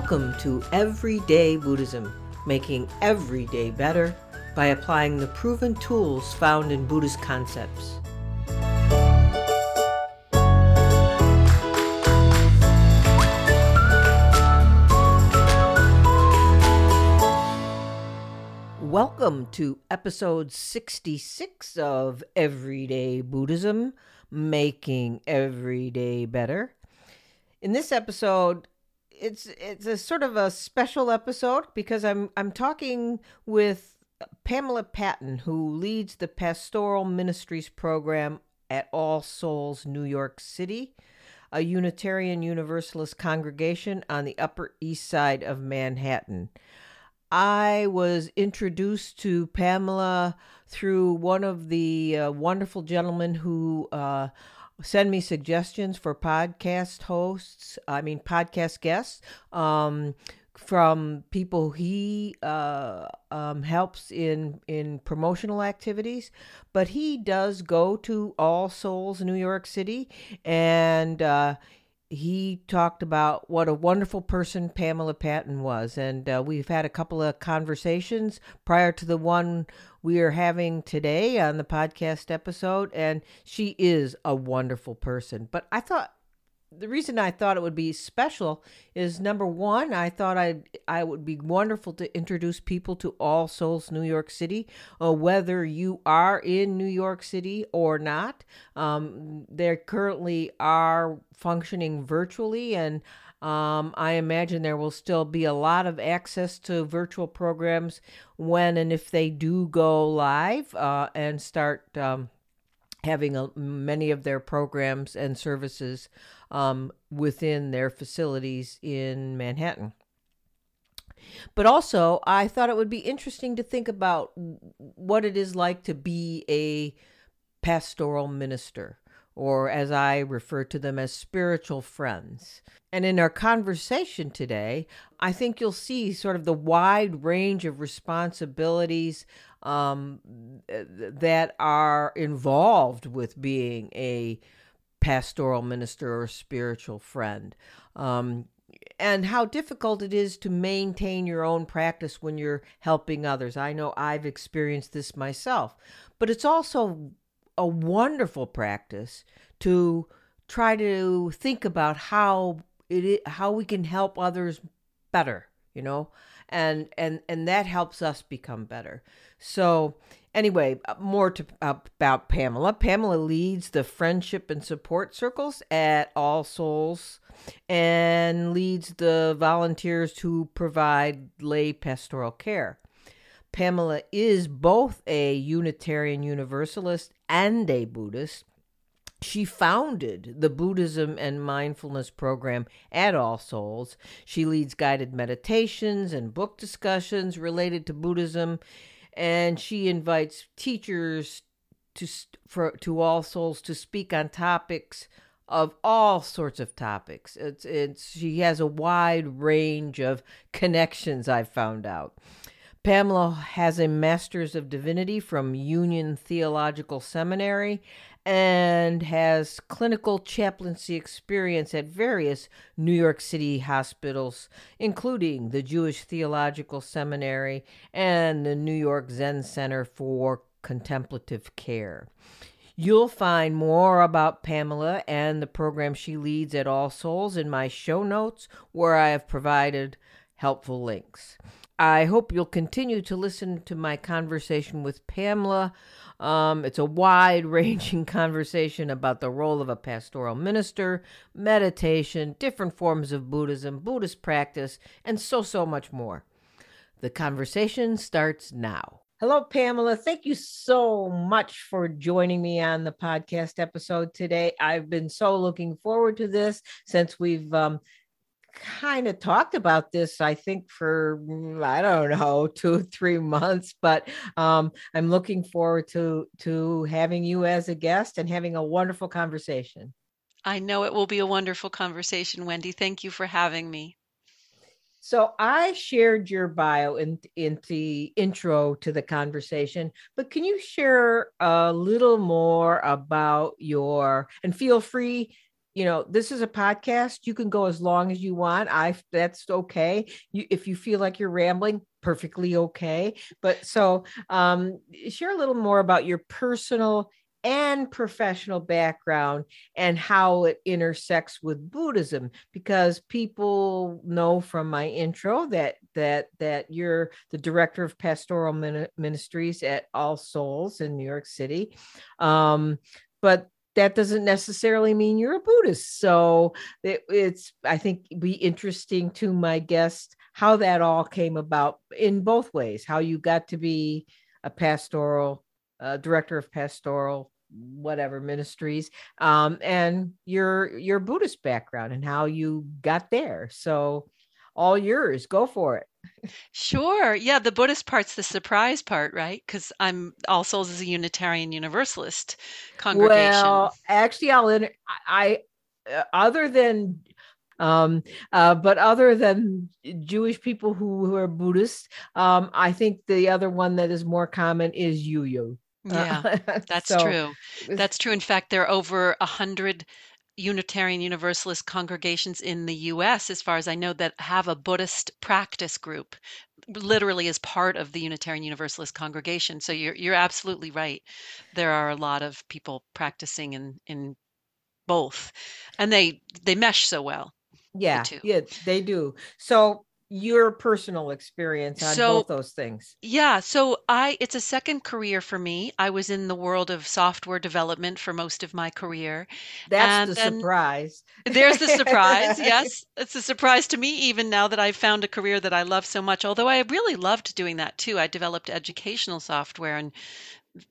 Welcome to Everyday Buddhism, making every day better by applying the proven tools found in Buddhist concepts. Welcome to episode 66 of Everyday Buddhism, making every day better. In this episode, it's it's a sort of a special episode because I'm I'm talking with Pamela Patton, who leads the Pastoral Ministries program at All Souls New York City, a Unitarian Universalist congregation on the Upper East Side of Manhattan. I was introduced to Pamela through one of the uh, wonderful gentlemen who uh, send me suggestions for podcast hosts. I mean, podcast guests um, from people he uh, um, helps in in promotional activities. But he does go to All Souls New York City, and uh, he talked about what a wonderful person Pamela Patton was. And uh, we've had a couple of conversations prior to the one we are having today on the podcast episode. And she is a wonderful person. But I thought the reason I thought it would be special is number one, I thought I I would be wonderful to introduce people to All Souls New York City, uh, whether you are in New York City or not. Um, they currently are functioning virtually, and um, I imagine there will still be a lot of access to virtual programs when and if they do go live uh, and start. Um, having a, many of their programs and services um, within their facilities in Manhattan. But also, I thought it would be interesting to think about what it is like to be a pastoral minister, or as I refer to them as spiritual friends. And in our conversation today, I think you'll see sort of the wide range of responsibilities um, that are involved with being a pastoral minister or spiritual friend. Um, and how difficult it is to maintain your own practice when you're helping others. I know I've experienced this myself, but it's also a wonderful practice to try to think about how it how we can help others better, you know, and and and that helps us become better. So Anyway, uh, more to, about Pamela. Pamela leads the friendship and support circles at All Souls and leads the volunteers who provide lay pastoral care. Pamela is both a Unitarian Universalist and a Buddhist. She founded the Buddhism and Mindfulness program at All Souls. She leads guided meditations and book discussions related to Buddhism and she invites teachers to for to all souls to speak on topics of all sorts of topics. It's it's she has a wide range of connections I've found out. Pamela has a master's of divinity from Union Theological Seminary and has clinical chaplaincy experience at various New York City hospitals, including the Jewish Theological Seminary and the New York Zen Center for Contemplative Care. You'll find more about Pamela and the program she leads at All Souls in my show notes, where I have provided helpful links. I hope you'll continue to listen to my conversation with Pamela um, it's a wide ranging conversation about the role of a pastoral minister, meditation, different forms of Buddhism, Buddhist practice, and so, so much more. The conversation starts now. Hello, Pamela. Thank you so much for joining me on the podcast episode today. I've been so looking forward to this since we've um, kind of talked about this, I think, for mm, I don't know, two, three months. But um, I'm looking forward to to having you as a guest and having a wonderful conversation. I know it will be a wonderful conversation, Wendy. Thank you for having me. So I shared your bio in, in the intro to the conversation, but can you share a little more about your and feel free you know, this is a podcast. You can go as long as you want. I that's okay. You if you feel like you're rambling, perfectly okay. But so um share a little more about your personal and professional background and how it intersects with Buddhism because people know from my intro that that that you're the director of pastoral ministries at All Souls in New York City um, but that doesn't necessarily mean you're a Buddhist. So it, it's, I think, be interesting to my guest how that all came about in both ways. How you got to be a pastoral uh, director of pastoral whatever ministries um, and your your buddhist background and how you got there so all yours go for it Sure. Yeah, the Buddhist part's the surprise part, right? Because I'm All Souls is a Unitarian Universalist congregation. Well, actually, I'll in, I, uh, other than um uh but other than jewish people who, who are buddhist um i think the other one that is more common is UU yeah that's so, true that's true in fact there are over a hundred Unitarian Universalist congregations in the US, as far as I know, that have a Buddhist practice group, literally as part of the Unitarian Universalist congregation. So you're you're absolutely right. There are a lot of people practicing in in both, and they they mesh so well. Yeah, the yeah, they do. So your personal experience on so, both those things. Yeah, so I it's a second career for me. I was in the world of software development for most of my career. That's the surprise. There's the surprise. yes. It's a surprise to me even now that I've found a career that I love so much. Although I really loved doing that too. I developed educational software and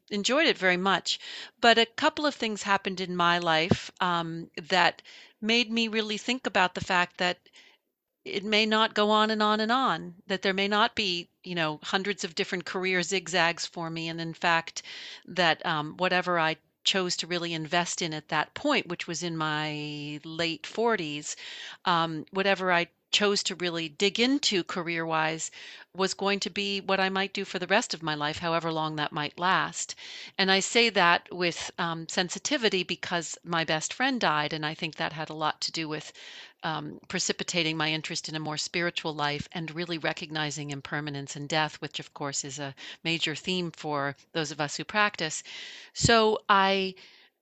enjoyed it very much. But a couple of things happened in my life um, that made me really think about the fact that it may not go on and on and on that there may not be you know hundreds of different career zigzags for me and in fact that um, whatever i chose to really invest in at that point which was in my late 40s um, whatever i chose to really dig into career wise was going to be what I might do for the rest of my life, however long that might last. And I say that with um, sensitivity because my best friend died, and I think that had a lot to do with um, precipitating my interest in a more spiritual life and really recognizing impermanence and death, which of course is a major theme for those of us who practice. So I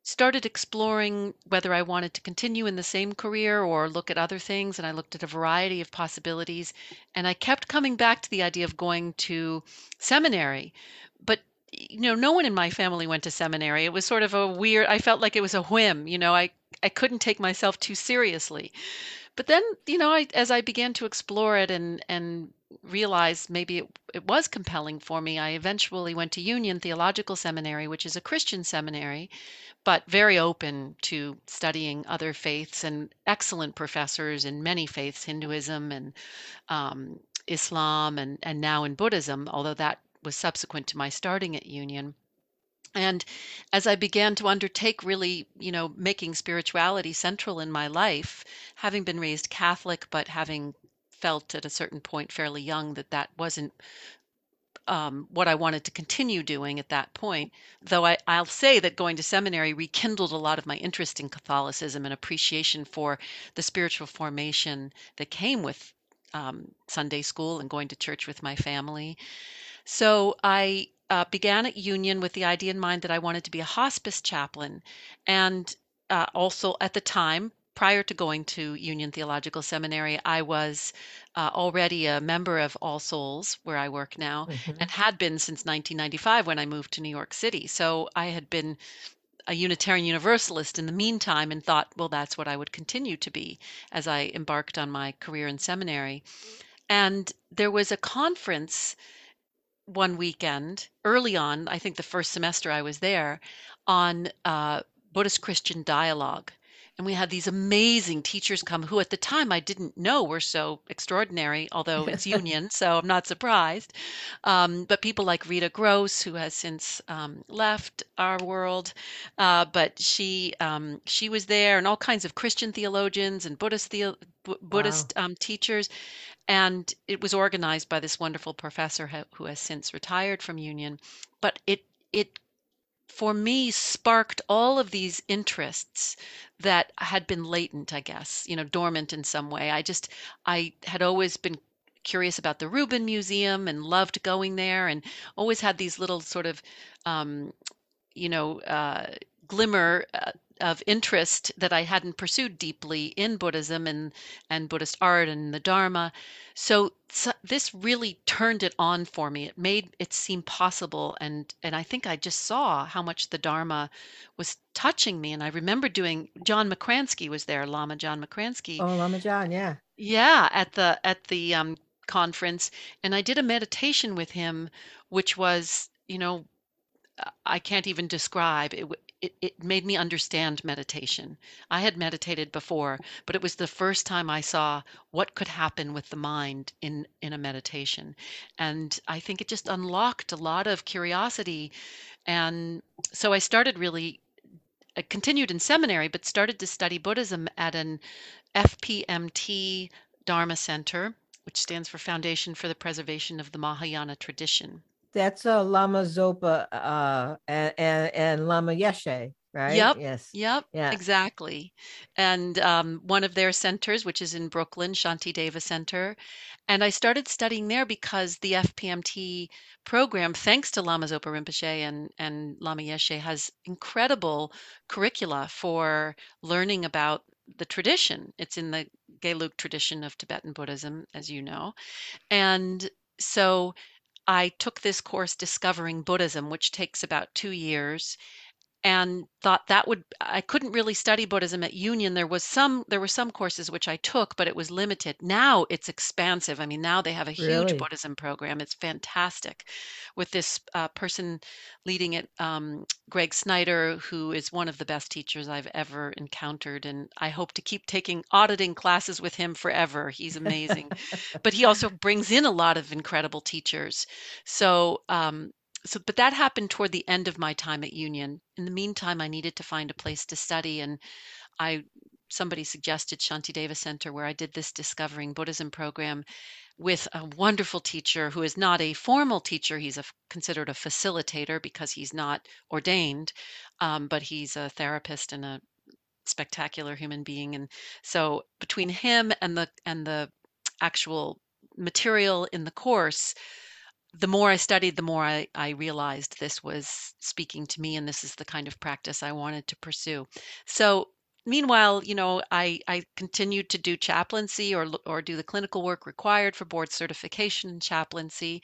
started exploring whether I wanted to continue in the same career or look at other things. And I looked at a variety of possibilities. And I kept coming back to the idea of going to seminary. But you know, no one in my family went to seminary. It was sort of a weird, I felt like it was a whim. You know, I, I couldn't take myself too seriously. But then, you know, I, as I began to explore it and, and realize maybe it, it was compelling for me, I eventually went to Union Theological Seminary, which is a Christian seminary, but very open to studying other faiths and excellent professors in many faiths, Hinduism and um, Islam, and, and now in Buddhism, although that was subsequent to my starting at Union. And as I began to undertake really, you know, making spirituality central in my life, having been raised Catholic, but having felt at a certain point fairly young that that wasn't um, what I wanted to continue doing at that point. Though I, I'll say that going to seminary rekindled a lot of my interest in Catholicism and appreciation for the spiritual formation that came with um, Sunday school and going to church with my family. So I uh, began at Union with the idea in mind that I wanted to be a hospice chaplain. And uh, also at the time, prior to going to Union Theological Seminary, I was uh, already a member of All Souls, where I work now, mm-hmm. and had been since 1995 when I moved to New York City. So I had been a Unitarian Universalist in the meantime and thought, well, that's what I would continue to be as I embarked on my career in seminary. And there was a conference one weekend early on, I think the first semester I was there, on uh, Buddhist Christian dialogue. And we had these amazing teachers come who at the time I didn't know were so extraordinary, although it's union, so I'm not surprised. Um, but people like Rita Gross, who has since um, left our world, uh, but she um, she was there, and all kinds of Christian theologians and Buddhist the- Buddhist wow. Um, teachers, and it was organized by this wonderful professor who has since retired from Union. But it it for me sparked all of these interests that had been latent, I guess, you know, dormant in some way. I just I had always been curious about the Rubin Museum and loved going there and always had these little sort of um, you know, uh, glimmer uh, of interest that I hadn't pursued deeply in Buddhism and and Buddhist art and the Dharma. So, so this really turned it on for me. It made it seem possible, and and I think I just saw how much the Dharma was touching me. And I remember doing John Makransky was there, Lama John Makransky. Oh, Lama John, yeah. Yeah, at the at the um, conference, and I did a meditation with him, which was you know I can't even describe. It, it, it made me understand meditation. I had meditated before, but it was the first time I saw what could happen with the mind in in a meditation, and I think it just unlocked a lot of curiosity, and so I started really. I continued in seminary, but started to study Buddhism at an FPMT Dharma Center, which stands for Foundation for the Preservation of the Mahayana Tradition. That's a Lama Zopa uh, and, and, and Lama Yeshe, right? Yep. Yes. Yep. Yeah. Exactly. And um, one of their centers, which is in Brooklyn, Shantideva Center. And I started studying there because the FPMT program, thanks to Lama Zopa Rinpoche and, and Lama Yeshe, has incredible curricula for learning about the tradition. It's in the Gelug tradition of Tibetan Buddhism, as you know. And so I took this course, Discovering Buddhism, which takes about two years and thought that would I couldn't really study Buddhism at Union. There was some there were some courses which I took, but it was limited. Now it's expansive. I mean, now they have a huge Really? Buddhism program. It's fantastic, with this uh, person leading it, um, Greg Snyder, who is one of the best teachers I've ever encountered, and I hope to keep taking auditing classes with him forever. He's amazing, but he also brings in a lot of incredible teachers. So um, so but that happened toward the end of my time at Union. In the meantime, I needed to find a place to study and I somebody suggested Shantideva Center where I did this Discovering Buddhism program with a wonderful teacher who is not a formal teacher. He's a, considered a facilitator because he's not ordained, um, but he's a therapist and a spectacular human being. And so between him and the and the actual material in the course, the more I studied, the more I, I realized this was speaking to me, and this is the kind of practice I wanted to pursue. So, meanwhile, you know, I, I continued to do chaplaincy or or do the clinical work required for board certification in chaplaincy,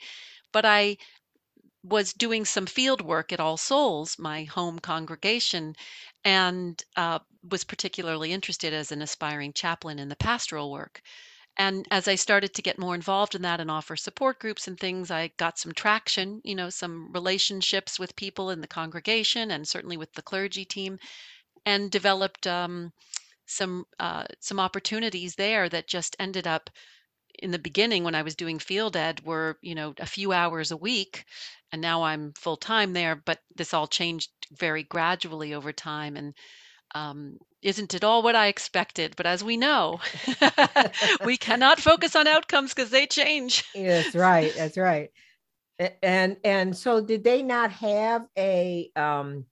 but I was doing some field work at All Souls, my home congregation, and uh, was particularly interested as an aspiring chaplain in the pastoral work. And as I started to get more involved in that and offer support groups and things, I got some traction, you know, some relationships with people in the congregation and certainly with the clergy team, and developed um, some uh, some opportunities there that just ended up in the beginning when I was doing field ed were, you know, a few hours a week, and now I'm full time there. But this all changed very gradually over time, and um, isn't it all what I expected? But as we know, we cannot focus on outcomes because they change. That's right. That's right. And and so did they not have a um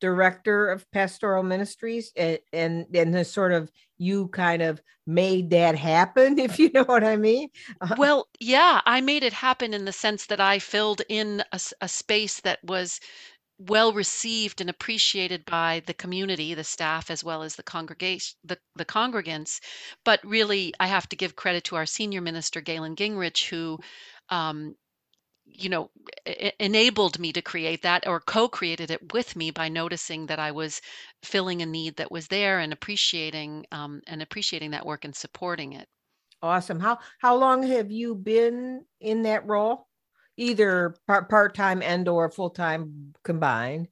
director of pastoral ministries and and and the sort of you kind of made that happen if you know what I mean? Uh, Well, yeah, I made it happen in the sense that I filled in a space that was well received and appreciated by the community, the staff, as well as the congregation, the, the congregants. But really, I have to give credit to our senior minister, Galen Guengerich, who, um, you know, enabled me to create that or co-created it with me by noticing that I was filling a need that was there and appreciating um, and appreciating that work and supporting it. awesome. How how long have you been in that role? Either part part-time and or full-time combined.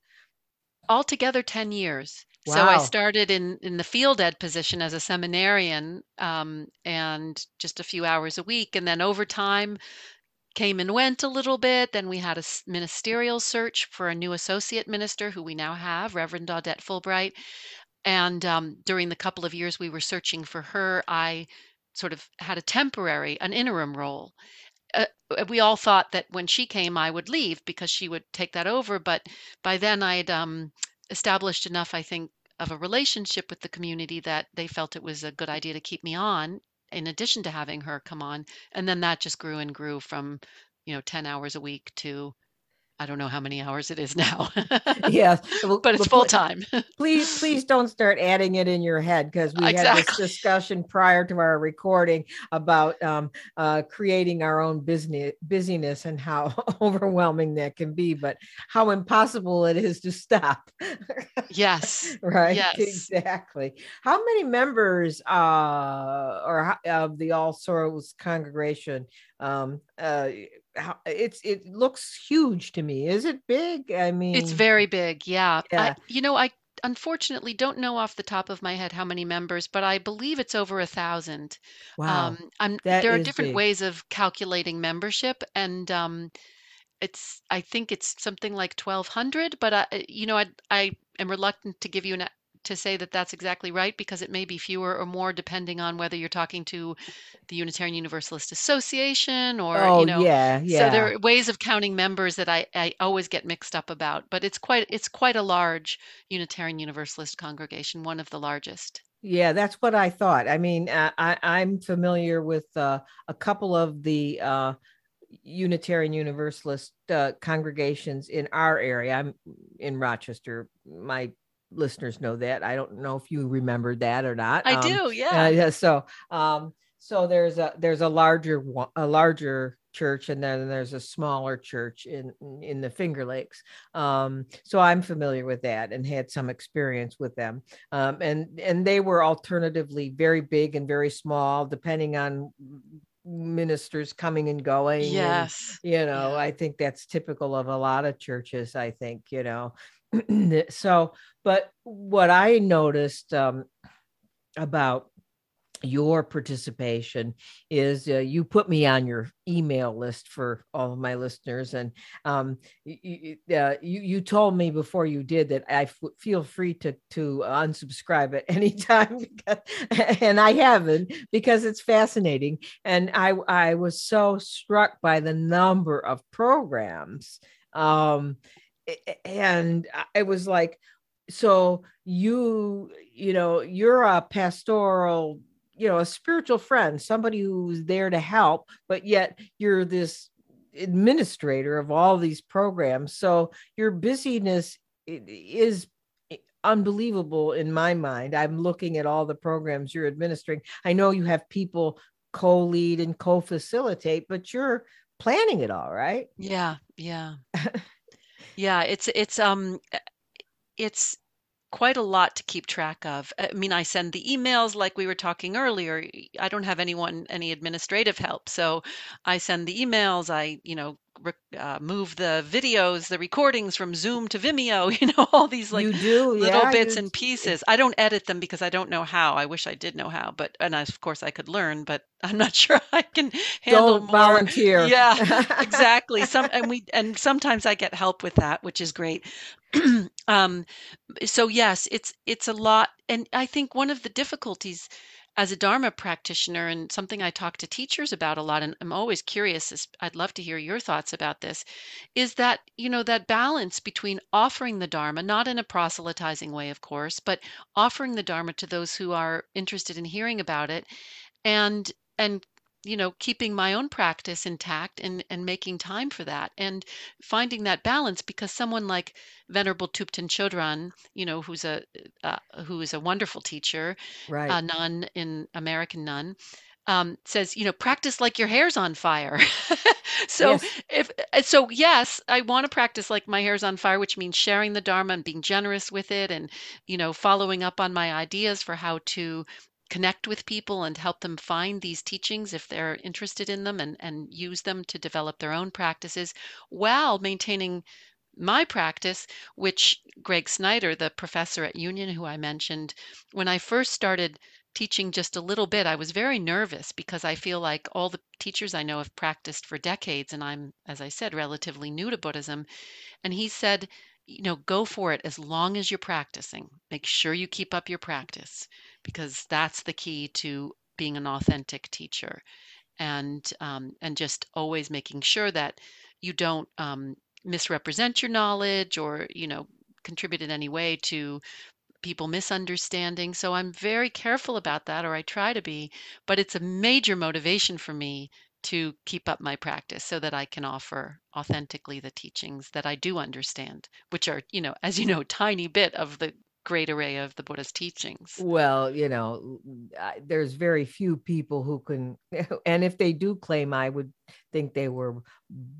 altogether 10 years. So I started in in the field ed position as a seminarian, um, and just a few hours a week, and then over time came and went a little bit. Then we had a ministerial search for a new associate minister, who we now have, Reverend Audette Fulbright. And um, during the couple of years we were searching for her, I sort of had a temporary, an interim role uh, we all thought that when she came, I would leave because she would take that over. But by then, I'd um, established enough, I think, of a relationship with the community that they felt it was a good idea to keep me on in addition to having her come on. And then that just grew and grew from, you know, 10 hours a week to I don't know how many hours it is now. yes, but it's full time. please, please don't start adding it in your head because we exactly. had this discussion prior to our recording about um, uh, creating our own business busyness and how overwhelming that can be, but how impossible it is to stop. yes. right. Yes. Exactly. How many members uh, or of the All Souls congregation um, uh, it's it looks huge to me. Is it big? I mean, it's very big. Yeah. yeah. I, you know, I unfortunately don't know off the top of my head how many members, but I believe it's over a thousand. Wow. Um, I'm, there are different big. ways of calculating membership, and um, it's I think it's something like twelve hundred. But I, you know, I I am reluctant to give you an to say that that's exactly right because it may be fewer or more depending on whether you're talking to the Unitarian Universalist Association or oh, you know yeah, yeah. so there are ways of counting members that I, I always get mixed up about but it's quite it's quite a large Unitarian Universalist congregation one of the largest yeah that's what I thought I mean uh, I I'm familiar with uh, a couple of the uh, Unitarian Universalist uh, congregations in our area. I'm in Rochester. My listeners know that. I don't know if you remember that or not. I um, do, yeah. Uh, yeah. So, um, so there's a there's a larger a larger church and then there's a smaller church in in the finger lakes um, so i'm familiar with that and had some experience with them um, and and they were alternatively very big and very small depending on ministers coming and going yes and, you know yeah. i think that's typical of a lot of churches i think you know so, but what I noticed um, about your participation is uh, you put me on your email list for all of my listeners and um, you, uh, you, you told me before you did that I f- feel free to to unsubscribe at any time and I haven't because it's fascinating. And I I was so struck by the number of programs um, and it was like so you you know you're a pastoral you know a spiritual friend somebody who's there to help but yet you're this administrator of all these programs. So your busyness is unbelievable in my mind. I'm looking at all the programs you're administering. I know you have people co-lead and co-facilitate but you're planning it all right? Yeah yeah Yeah, it's it's um it's quite a lot to keep track of. I mean, I send the emails like we were talking earlier. I don't have anyone any administrative help, so I send the emails. I you know uh, move the videos, the recordings from Zoom to Vimeo. You know all these like you do, little yeah, bits and pieces. I don't edit them because I don't know how. I wish I did know how, but and I, of course I could learn, but I'm not sure I can handle don't more. volunteer. Yeah, exactly. Some and we and sometimes I get help with that, which is great. um, so yes, it's it's a lot, and I think one of the difficulties as a Dharma practitioner and something I talk to teachers about a lot, and I'm always curious, I'd love to hear your thoughts about this, is that, you know, that balance between offering the Dharma, not in a proselytizing way, of course, but offering the Dharma to those who are interested in hearing about it and and you know keeping my own practice intact and and making time for that and finding that balance because someone like venerable Thupten Chodron you know who's a uh, who is a wonderful teacher right a nun in american nun um, says you know practice like your hair's on fire so yes. if uh, so yes i want to practice like my hair's on fire which means sharing the dharma and being generous with it and you know following up on my ideas for how to connect with people and help them find these teachings if they're interested in them and, and use them to develop their own practices while maintaining my practice, which Greg Snyder, the professor at Union, who I mentioned, when I first started teaching just a little bit, I was very nervous because I feel like all the teachers I know have practiced for decades, and I'm, as I said, relatively new to Buddhism. And he said, you know, go for it as long as you're practicing. Make sure you keep up your practice because that's the key to being an authentic teacher. and um, and just always making sure that you don't um, misrepresent your knowledge or you know contribute in any way to people misunderstanding. So I'm very careful about that, or I try to be. But it's a major motivation for me to keep up my practice so that I can offer authentically the teachings that I do understand, which are, you know, as you know, tiny bit of the great array of the Buddha's teachings. Well, you know, mm, there's very few people who can, and if they do claim, I would think they were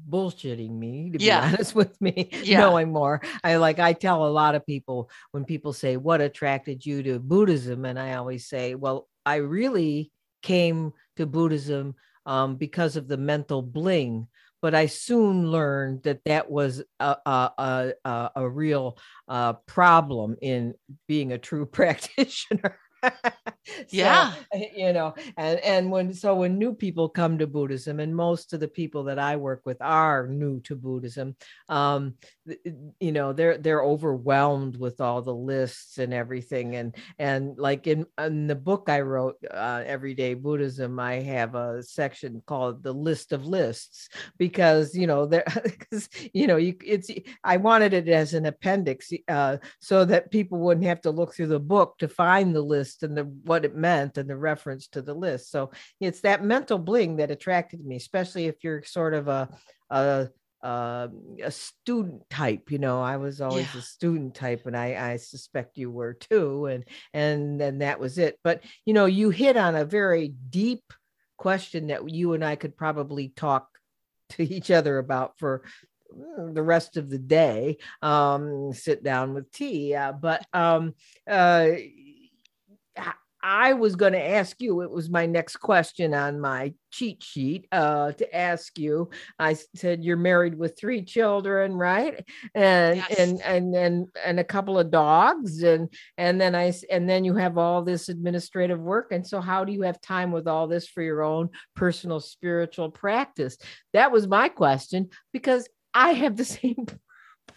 bullshitting me, to Yeah. be honest with me, Yeah. knowing more. I like, I tell a lot of people when people say, What attracted you to Buddhism? And I always say, Well, I really came to Buddhism um, because of the mental bling but I soon learned that that was a a, a, a real uh, problem in being a true practitioner. so, Yeah. you know, and and when so when new people come to Buddhism, and most of the people that I work with are new to Buddhism, um, you know, they're they're overwhelmed with all the lists and everything, and and like in in the book I wrote, uh, Everyday Buddhism, I have a section called the list of lists because you know there because you know you it's I wanted it as an appendix uh, so that people wouldn't have to look through the book to find the list and the what it meant and the reference to the list. So it's that mental bling that attracted me, especially if you're sort of a a uh, a student type you know i was always Yeah. a student type and i i suspect you were too and and then that was it but you know you hit on a very deep question that you and i could probably talk to each other about for mm, the rest of the day um sit down with tea uh, but um uh I- was going to ask you, it was my next question on my cheat sheet uh, to ask you. I said you're married with three children, right? And Yes. and and and and a couple of dogs, and and then I, and then you have all this administrative work. And so, how do you have time with all this for your own personal spiritual practice? That was my question because I have the same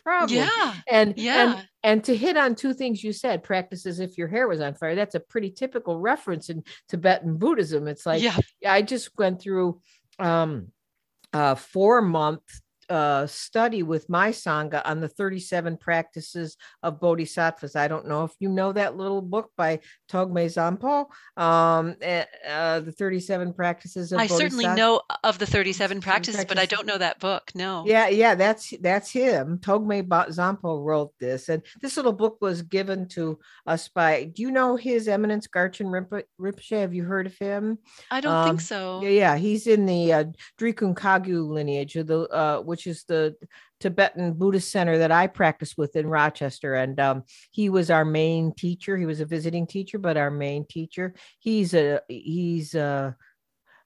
problem. Yeah. And Yeah. and and to hit on two things you said, practice as if your hair was on fire. That's a pretty typical reference in Tibetan Buddhism. It's like yeah. I just went through um a four month uh study with my sangha on the 37 practices of bodhisattvas i don't know if you know that little book by togme zampo um eh, uh, the 37 practices of I certainly know of the 37 37 practices, but I don't know that book. No. yeah, yeah, that's that's him. Togme Zampo wrote this, and this little book was given to us by. Do you know His Eminence Garchen Rinpo- Rinpoche? Have you heard of him? I don't Um, think so. Yeah, yeah, he's in the uh, Drikung Kagyu lineage, of the uh, which is the Tibetan Buddhist center that I practice with in Rochester, and um, he was our main teacher. He was a visiting teacher, but our main teacher. He's a he's a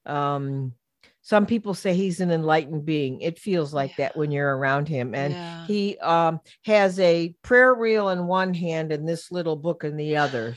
um some people say he's an enlightened being it feels like Yeah. that when you're around him and yeah. he um has a prayer reel in one hand and this little book in the other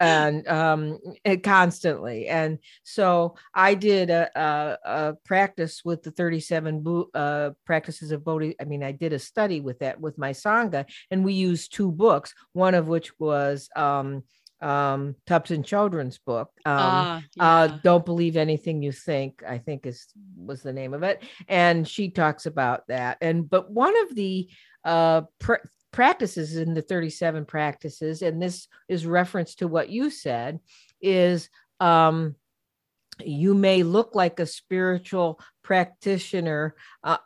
and um and constantly. And so i did a, a, a practice with the 37 Bu- uh practices of bodhi i mean i did a study with that with my sangha and we used two books. One of which was um um Thubten Chodron's book. Um Ah, uh yeah. don't believe anything you think i think is was the name of it. And she talks about that. And but one of the uh pr- practices in the 37 practices and this is reference to what you said is um you may look like a spiritual practitioner, uh,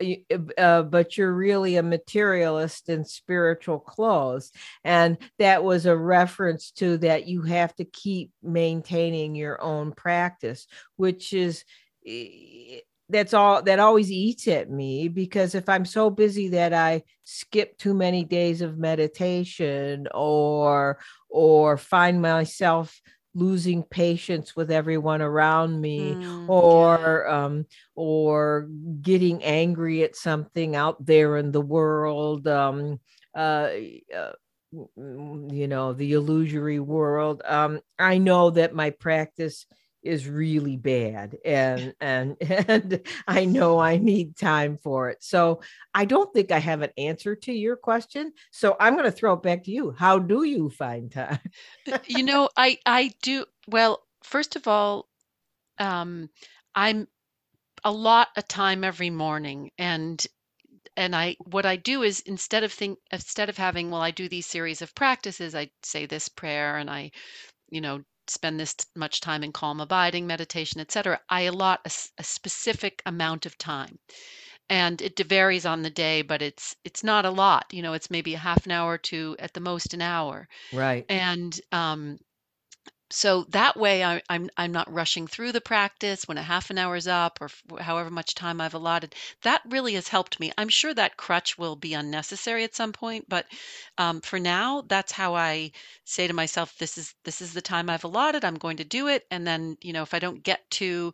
uh, but you're really a materialist in spiritual clothes. And that was a reference to that you have to keep maintaining your own practice, which is that's all that always eats at me because if I'm so busy that I skip too many days of meditation or or find myself losing patience with everyone around me Mm, yeah. or um or getting angry at something out there in the world um uh, uh mm, you know the illusory world um i know that my practice is really bad and and and i know i need time for it. So i don't think i have an answer to your question so i'm going to throw it back to you. How do you find time? You know, I I do well, first of all, um I'm a lot of time every morning and and I what I do is instead of think instead of having well I do these series of practices I say this prayer and I you know spend this much time in calm abiding meditation etc I allot a, a specific amount of time. And it varies on the day but it's it's not a lot you know it's maybe a half an hour to at the most an hour. Right. And um so that way I, I'm I'm not rushing through the practice when a half an hour is up or f- however much time I've allotted. That really has helped me. I'm sure that crutch will be unnecessary at some point, but um, for now, that's how I say to myself, "This is this is the time I've allotted. I'm going to do it." And then, you know, if I don't get to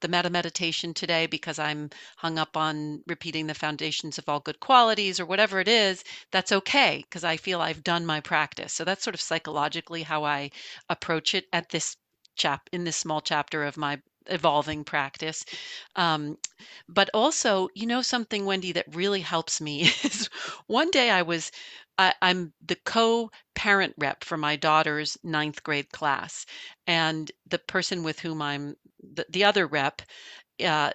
the metta meditation today because I'm hung up on repeating the foundations of all good qualities or whatever it is, that's okay because I feel I've done my practice. So that's sort of psychologically how I approach it at this chap in this small chapter of my evolving practice. Um, but also, you know, something, Wendy, that really helps me is one day I was, I, I'm the co parent rep for my daughter's ninth grade class. And the person with whom I'm the, the other rep uh,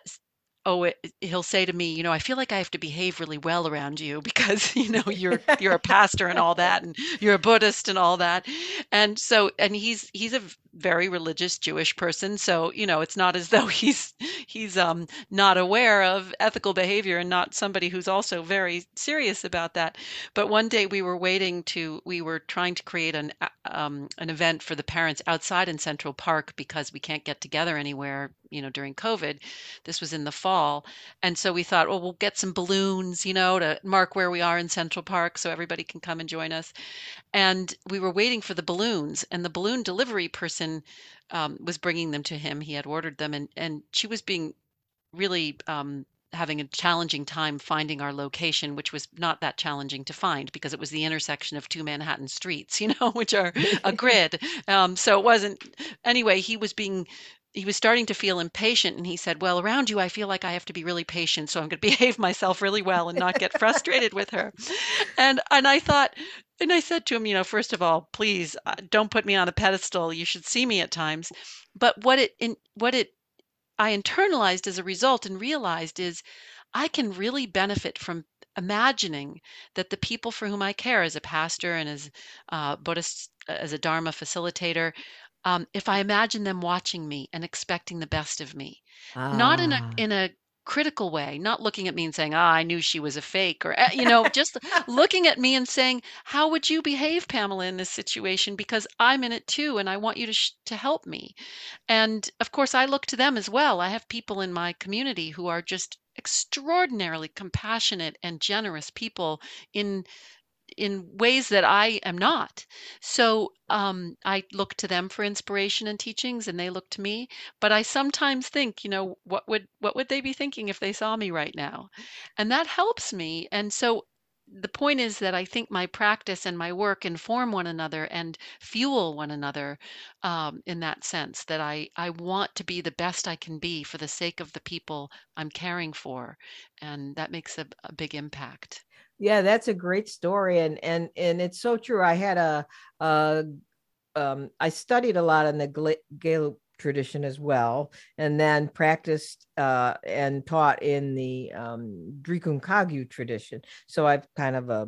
oh it, he'll say to me you know i feel like i have to behave really well around you because you know you're you're a pastor and all that and you're a buddhist and all that. And so and he's he's a very religious jewish person so you know it's not as though he's he's um not aware of ethical behavior and not somebody who's also very serious about that. But one day we were waiting to we were trying to create an um, an event for the parents outside in central park because we can't get together anywhere you know during covid this was in the fall and so we thought well we'll get some balloons you know to mark where we are in central park so everybody can come and join us and we were waiting for the balloons and the balloon delivery person um, was bringing them to him he had ordered them and and she was being really um, having a challenging time finding our location, which was not that challenging to find because it was the intersection of two Manhattan streets, you know, which are a grid. Um, so it wasn't. Anyway, he was being he was starting to feel impatient and he said, Well, around you, I feel like I have to be really patient. So I'm going to behave myself really well and not get frustrated with her. And, and I thought, and I said to him, you know, first of all, please uh, don't put me on a pedestal. You should see me at times. But what it, in, what it, I internalized as a result and realized is I can really benefit from imagining that the people for whom I care as a pastor and as a Buddhist, as a Dharma facilitator, um, if I imagine them watching me and expecting the best of me, not in a ah in a critical way, not looking at me and saying, "Ah, I knew she was a fake," or eh, you know, just looking at me and saying, "How would you behave, Pamela, in this situation? Because I'm in it too, and I want you to sh- to help me." And of course, I look to them as well. I have people in my community who are just extraordinarily compassionate and generous people in in ways that I am not. So um, I look to them for inspiration and teachings, and they look to me. But I sometimes think, you know, what would what would they be thinking if they saw me right now? And that helps me. And so the point is that I think my practice and my work inform one another and fuel one another um, in that sense. That I I want to be the best I can be for the sake of the people I'm caring for, and that makes a, a big impact. Yeah, that's a great story, and and and it's so true. I had a, a um, I studied a lot in the Gelug tradition as well, and then practiced uh, and taught in the um, Drikung Kagyu tradition. So I've kind of a,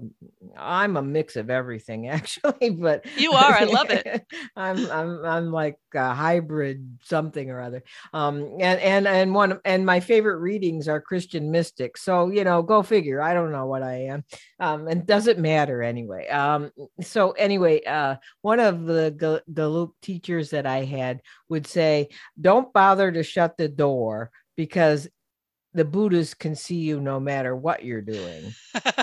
I'm a mix of everything actually, but you are. I love it. I'm I'm I'm like a hybrid something or other. Um, and and and one and my favorite readings are Christian mystics. So you know, go figure. I don't know what I am, um, and doesn't matter anyway. Um, so anyway, uh, one of the Gelug teachers that I had would say, "Don't bother to shut the door." because the Buddhas can see you no matter what you're doing.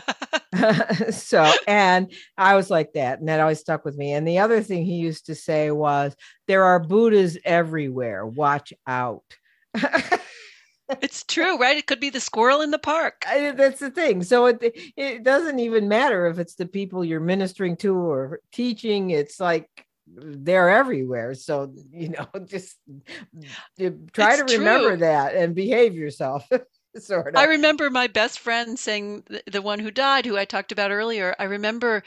so, and I was like that, and that always stuck with me. And the other thing he used to say was, There are Buddhas everywhere. Watch out. it's true, right? It could be the squirrel in the park. I, that's the thing. So it it doesn't even matter if it's the people you're ministering to or teaching. It's like they're everywhere. So, you know, just try it's to remember true. that and behave yourself. sort of. I remember my best friend saying, the, the one who died, who I talked about earlier. I remember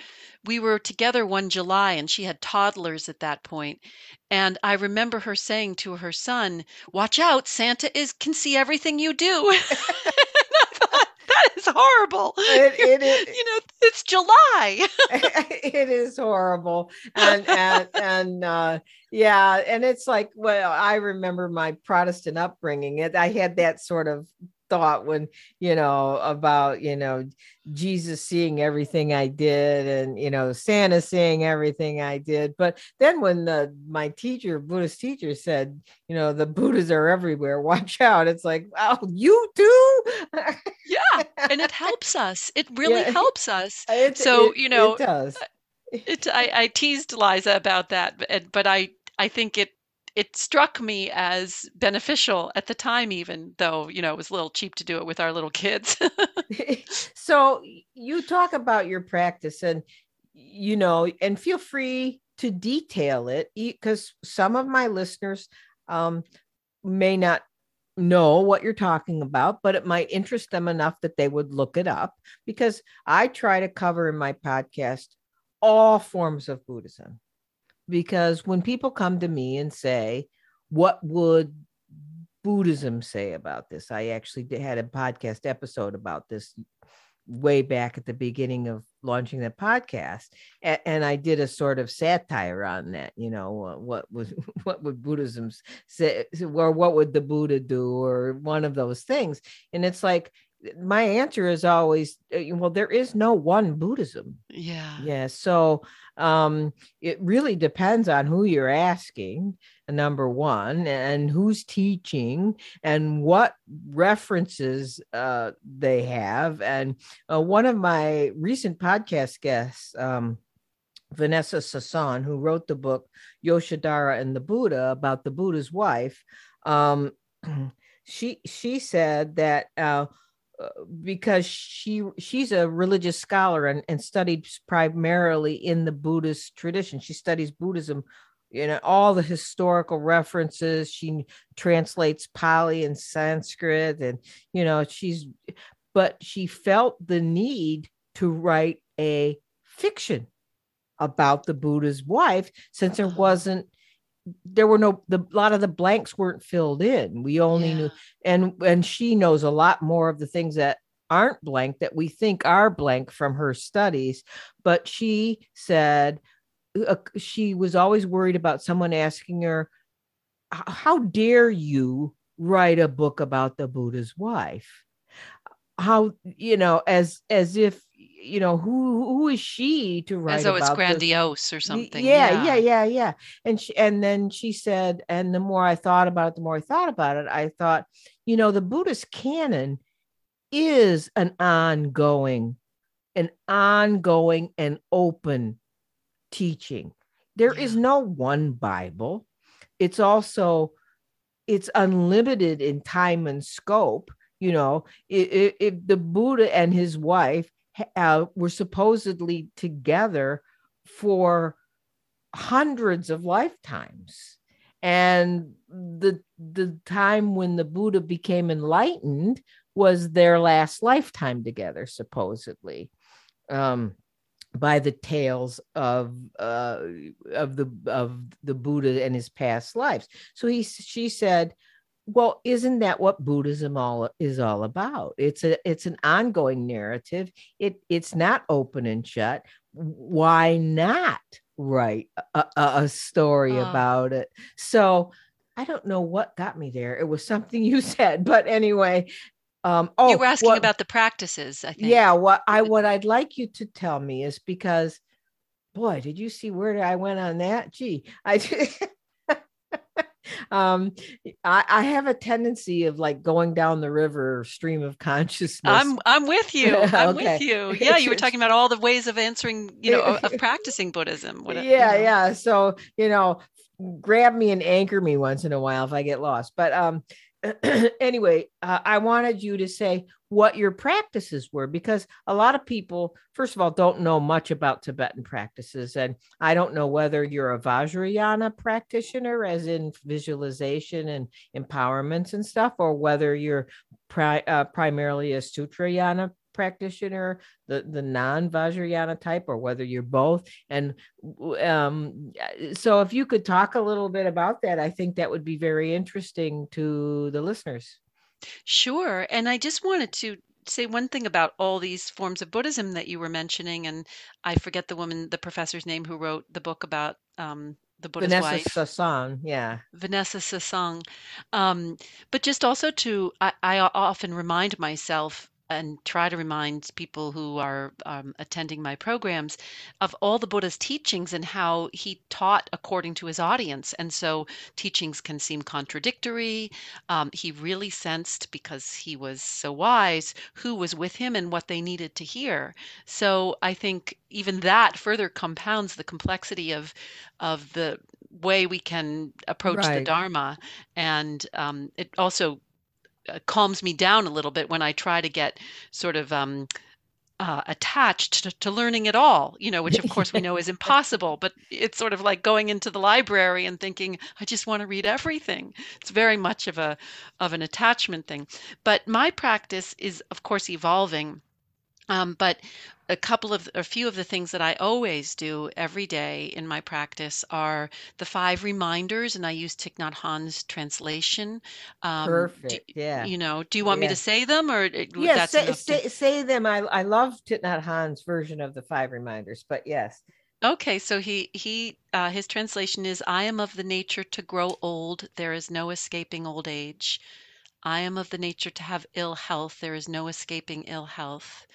we were together one July and she had toddlers at that point. And I remember her saying to her son, Watch out, Santa is can see everything you do. and I thought, that is horrible. It, it is. You know, it's July. it is horrible and and and uh yeah and it's like well i remember my protestant upbringing it i had that sort of thought when you know about you know jesus seeing everything i did and you know santa seeing everything i did. But then when the my teacher buddhist teacher said you know the buddhas are everywhere watch out. It's like oh you too? Yeah and it helps us. It really Yeah. helps us. So, it- you know, it does. it I, I teased liza about that but, but i i think it it struck me as beneficial at the time even though you know it was a little cheap to do it with our little kids. So you talk about your practice and you know and feel free to detail it because some of my listeners um, may not know what you're talking about but it might interest them enough that they would look it up because i try to cover in my podcast all forms of buddhism because when people come to me and say what would buddhism say about this? I actually had a podcast episode about this way back at the beginning of launching the podcast and, i did a sort of satire on that you know what was what would buddhism say or what would the buddha do or one of those things. And it's like my answer is always uh, well there is no one buddhism. Yeah. Yeah so um it really depends on who you're asking number one and who's teaching and what references uh they have and uh, one of my recent podcast guests um Vanessa Sasson, who wrote the book Yasodhara and the Buddha about the Buddha's wife, um, she she said that uh, because she she's a religious scholar and, and studied primarily in the Buddhist tradition. She studies Buddhism, you know, all the historical references. She translates Pali and Sanskrit, and you know, she's but she felt the need to write a fiction about the Buddha's wife since there wasn't there were no the a lot of the blanks weren't filled in. We only knew and and she knows a lot more of the things that aren't blank that we think are blank from her studies. But she said uh, she was always worried about someone asking her how dare you write a book about the buddha's wife? How you know as as if you know who who is she to write as though it's about this- grandiose or something Yeah, yeah, yeah, yeah. And she, and then she said, and the more I thought about it, the more I thought about it, I thought, you know, the Buddhist canon is an ongoing, an ongoing and open teaching. There is Yeah. no one Bible. It's also it's unlimited in time and scope. You know, if, if the Buddha and his wife uh, were supposedly together for hundreds of lifetimes. And the the time when the buddha became enlightened was their last lifetime together supposedly um by the tales of uh of the of the buddha and his past lives. So he she said well isn't that what buddhism all is all about? It's a it's an ongoing narrative. It it's not open and shut. Why not write a, a, story Ah. about it? So i don't know what got me there. It was something you said but anyway um oh you were asking what- about the practices i think. Yeah what i what i'd like you to tell me is because boy did you see where i went on that? Gee i um I, I have a tendency of like going down the river stream of consciousness I'm I'm with you. I'm Okay. with you. Yeah, you were talking about all the ways of answering, you know, of, of practicing Buddhism. What, you yeah know. yeah so you know grab me and anchor me once in a while if i get lost but um anyway, uh, I wanted you to say what your practices were because a lot of people, first of all, don't know much about Tibetan practices. And I don't know whether you're a Vajrayana practitioner, as in visualization and empowerments and stuff, or whether you're pri- uh, primarily a Sutrayana practitioner, the the non Vajrayana type, or whether you're both. And um, so, if you could talk a little bit about that, I think that would be very interesting to the listeners. Sure. And I just wanted to say one thing about all these forms of Buddhism that you were mentioning, and I forget the woman, the professor's name who wrote the book about um, the Buddha's Vanessa wife. Yeah. Vanessa Sasson. Um, but just also to, I, I often remind myself and try to remind people who are um, attending my programs of all the Buddha's teachings and how he taught according to his audience. And so teachings can seem contradictory. Um, he really sensed, because he was so wise, who was with him and what they needed to hear. So I think even that further compounds the complexity of of the way we can approach right. the Dharma. And um, it also calms me down a little bit when I try to get sort of um, uh, attached to, to, learning at all, you know, which of course we know is impossible, but it's sort of like going into the library and thinking, I just want to read everything. It's very much of a of an attachment thing. But my practice is of course evolving. Um, but a couple of a few of the things that I always do every day in my practice are the five reminders, and I use Thich Nhat Hanh's translation. Um, Perfect. Do, yeah. You know, do you want yeah. me to say them or yes? Say, say, to... say, them. I I love Thich Nhat Hanh's version of the five reminders, but yes. Okay, so he he uh, his translation is I am of the nature to grow old. There is no escaping old age. I am of the nature to have ill health. There is no escaping ill health.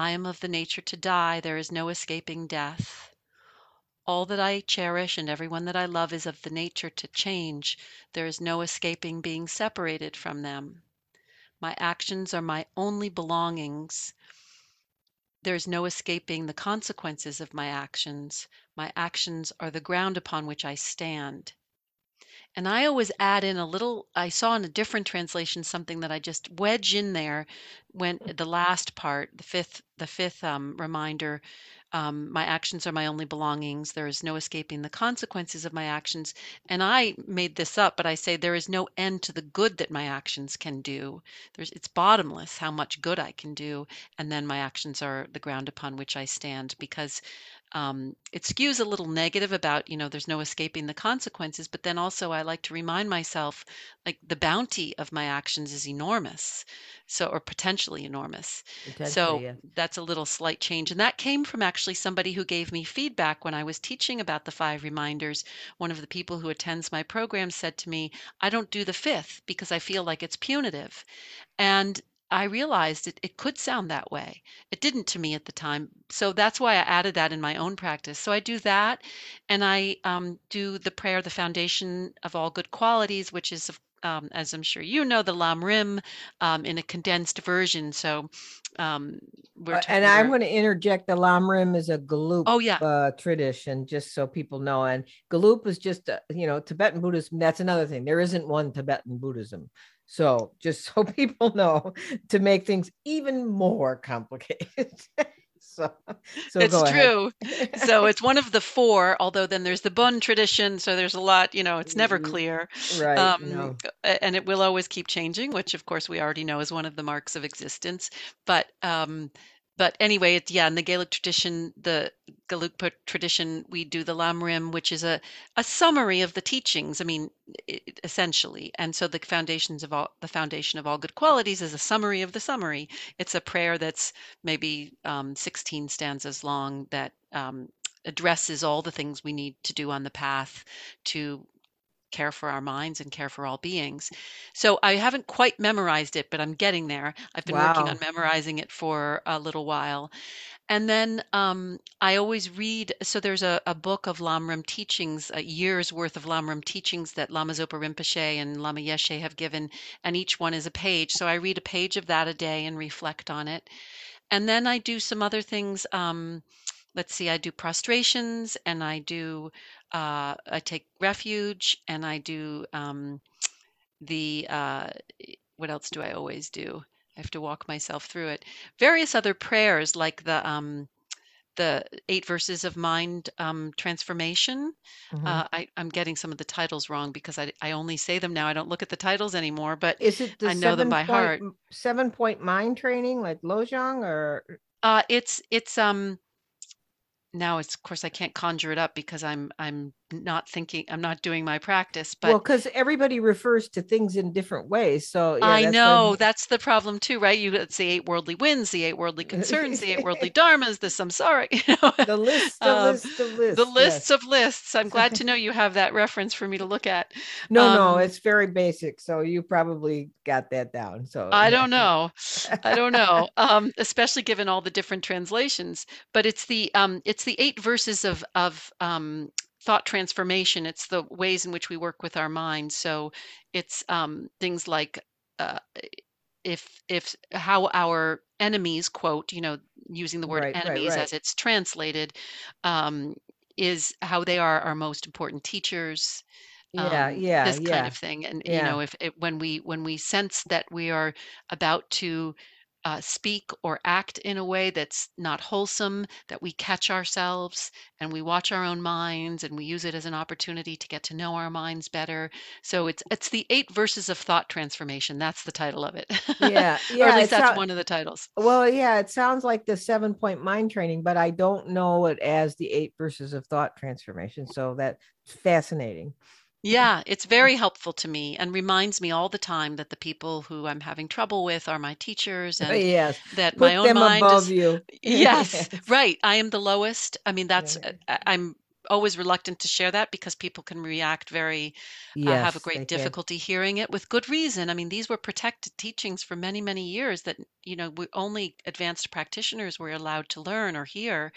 I am of the nature to die, there is no escaping death. All that I cherish and everyone that I love is of the nature to change, there is no escaping being separated from them. My actions are my only belongings. There is no escaping the consequences of my actions. My actions are the ground upon which I stand. And I always add in a little, I saw in a different translation something that I just wedge in there when the last part, the fifth, the fifth um, reminder, um, my actions are my only belongings. There is no escaping the consequences of my actions. And I made this up, but I say there is no end to the good that my actions can do. There's, it's bottomless how much good I can do. And then my actions are the ground upon which I stand because um, it skews a little negative about you know there's no escaping the consequences but then also i like to remind myself like the bounty of my actions is enormous so or potentially enormous. Potentially, so yeah. that's a little slight change and that came from actually somebody who gave me feedback when i was teaching about the five reminders. One of the people who attends my program said to me i don't do the fifth because i feel like it's punitive. And I realized it, it could sound that way. It didn't to me at the time. So that's why I added that in my own practice. So I do that and I um, do the prayer, the foundation of all good qualities, which is, um, as I'm sure you know, the Lam Rim um, in a condensed version. So um, we're uh, and I'm going to interject the Lam Rim is a Gelug oh, yeah. uh, tradition, just so people know. And Gelug is just, uh, you know, Tibetan Buddhism. That's another thing. There isn't one Tibetan Buddhism. So just so people know to make things even more complicated. so, so it's true. so it's one of the four, although then there's the Bon tradition. So there's a lot, you know, it's never mm-hmm. clear. Right. Um, no. And it will always keep changing, which of course we already know is one of the marks of existence. But um, but anyway, it's yeah, in the Gelug tradition, the Gelugpa tradition, we do the Lamrim, which is a, a summary of the teachings. I mean, it, essentially, and so the foundations of all the foundation of all good qualities is a summary of the summary. It's a prayer that's maybe um, 16 stanzas long that um, addresses all the things we need to do on the path to care for our minds and care for all beings. So I haven't quite memorized it, but I'm getting there. I've been wow. working on memorizing it for a little while. And then um, I always read. So there's a, a book of Lam Rim teachings, a year's worth of Lam Rim teachings that Lama Zopa Rinpoche and Lama Yeshe have given, and each one is a page. So I read a page of that a day and reflect on it. And then I do some other things. Um, let's see, I do prostrations and I do uh, I take refuge and I do um, the uh, what else do I always do? I have to walk myself through it. Various other prayers like the um, the eight verses of mind um, transformation. Mhm. Uh, I, I'm getting some of the titles wrong because I, I only say them now. I don't look at the titles anymore, but Is it I know them by point heart. seven point mind training like Lojong or Uh, it's it's um now it's of course I can't conjure it up because I'm I'm not thinking I'm not doing my practice, but well, because everybody refers to things in different ways. So yeah, I that's know what that's the problem too, right? You it's the eight worldly winds, the eight worldly concerns, the eight worldly dharmas, the samsara, you know. the list, the Um, list, the list. the yes. lists of lists. I'm glad to know you have that reference for me to look at. No, no, um, it's very basic. So you probably got that down. So I don't know. I don't know. Um, especially given all the different translations. But it's the um, it's the eight verses of of um, thought transformation. It's the ways in which we work with our minds. So it's um, things like uh, if if how our enemies quote, you know, using the word Right, right, enemies right. as it's translated, um, is how they are our most important teachers Yeah, um, yeah, this kind of thing. And you know, if it, when we when we sense that we are about to uh, speak or act in a way that's not wholesome, that we catch ourselves and we watch our own minds and we use it as an opportunity to get to know our minds better. So it's it's the eight verses of thought transformation. That's the title of it, Yeah, or yeah. at least that's not, one of the titles. well, yeah, it sounds like the seven point mind training, but I don't know it as the eight verses of thought transformation. So that's fascinating. Yeah, it's very helpful to me and reminds me all the time that the people who I'm having trouble with are my teachers and yes. that my Put own them mind above is you. yes, right. I am the lowest. I mean, that's uh, I- I'm always reluctant to share that because people can react very uh, have a Yes, great can. difficulty hearing it with good reason. I mean, these were protected teachings for many, many years that, you know, we only advanced practitioners were allowed to learn or hear.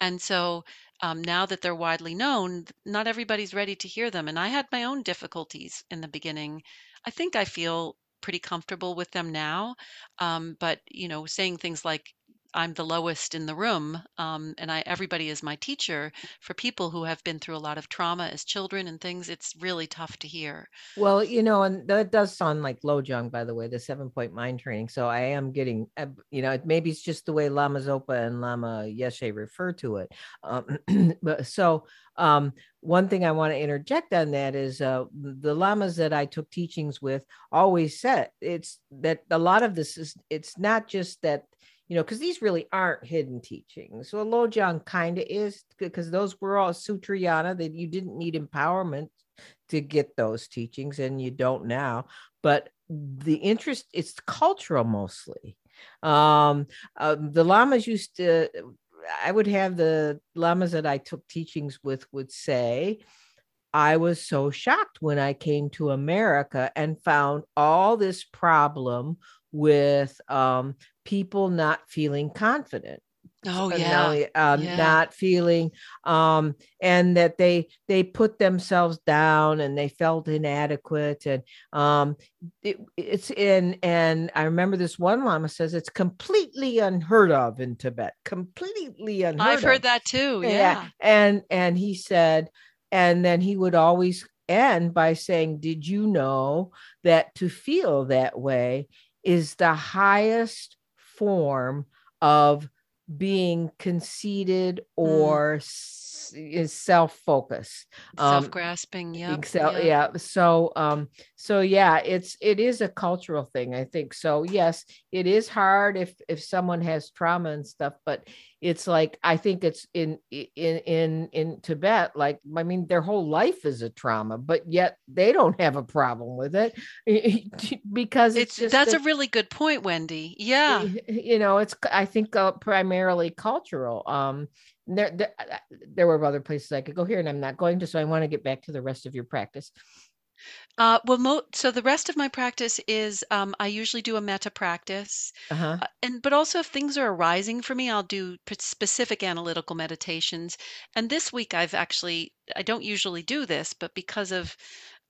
And so um, now that they're widely known, not everybody's ready to hear them. And I had my own difficulties in the beginning. I think I feel pretty comfortable with them now. Um, but, you know, saying things like, I'm the lowest in the room, um, and I everybody is my teacher. For people who have been through a lot of trauma as children and things, it's really tough to hear. Well, you know, and that does sound like Lojong, by the way, the seven point mind training. So I am getting, uh, you know, maybe it's just the way Lama Zopa and Lama Yeshe refer to it. Um, but so um, one thing I want to interject on that is uh, the lamas that I took teachings with always said it's that a lot of this is it's not just that you know because these really aren't hidden teachings. So Lojong kind of is because those were all Sutrayana that you didn't need empowerment to get those teachings and you don't now but the interest it's cultural mostly um uh, the lamas used to i would have the lamas that i took teachings with would say i was so shocked when i came to america and found all this problem with um people not feeling confident Oh yeah, not, um, yeah. not feeling um and that they they put themselves down and they felt inadequate and um it, it's in and i remember this one lama says it's completely unheard of in tibet completely unheard of. I've of heard that too. Yeah. and and he said and then he would always end by saying did you know that to feel that way is the highest form of being conceited hmm. or s- is self-focused um Self-grasping. Yep. Excel, yeah. yeah. So, um, so yeah, it's it is a cultural thing, I think. So, yes, it is hard if if someone has trauma and stuff, but it's like I think it's in in in in Tibet, like I mean, their whole life is a trauma, but yet they don't have a problem with it because it's, It's that's that- a really good point, Wendy. Yeah. you know it's i think uh, primarily cultural um there, there there were other places i could go here and i'm not going to so i want to get back to the rest of your practice Uh, well, mo- so the rest of my practice is um, I usually do a metta practice, uh-huh uh, and but also if things are arising for me, I'll do p- specific analytical meditations. And this week, I've actually I don't usually do this, but because of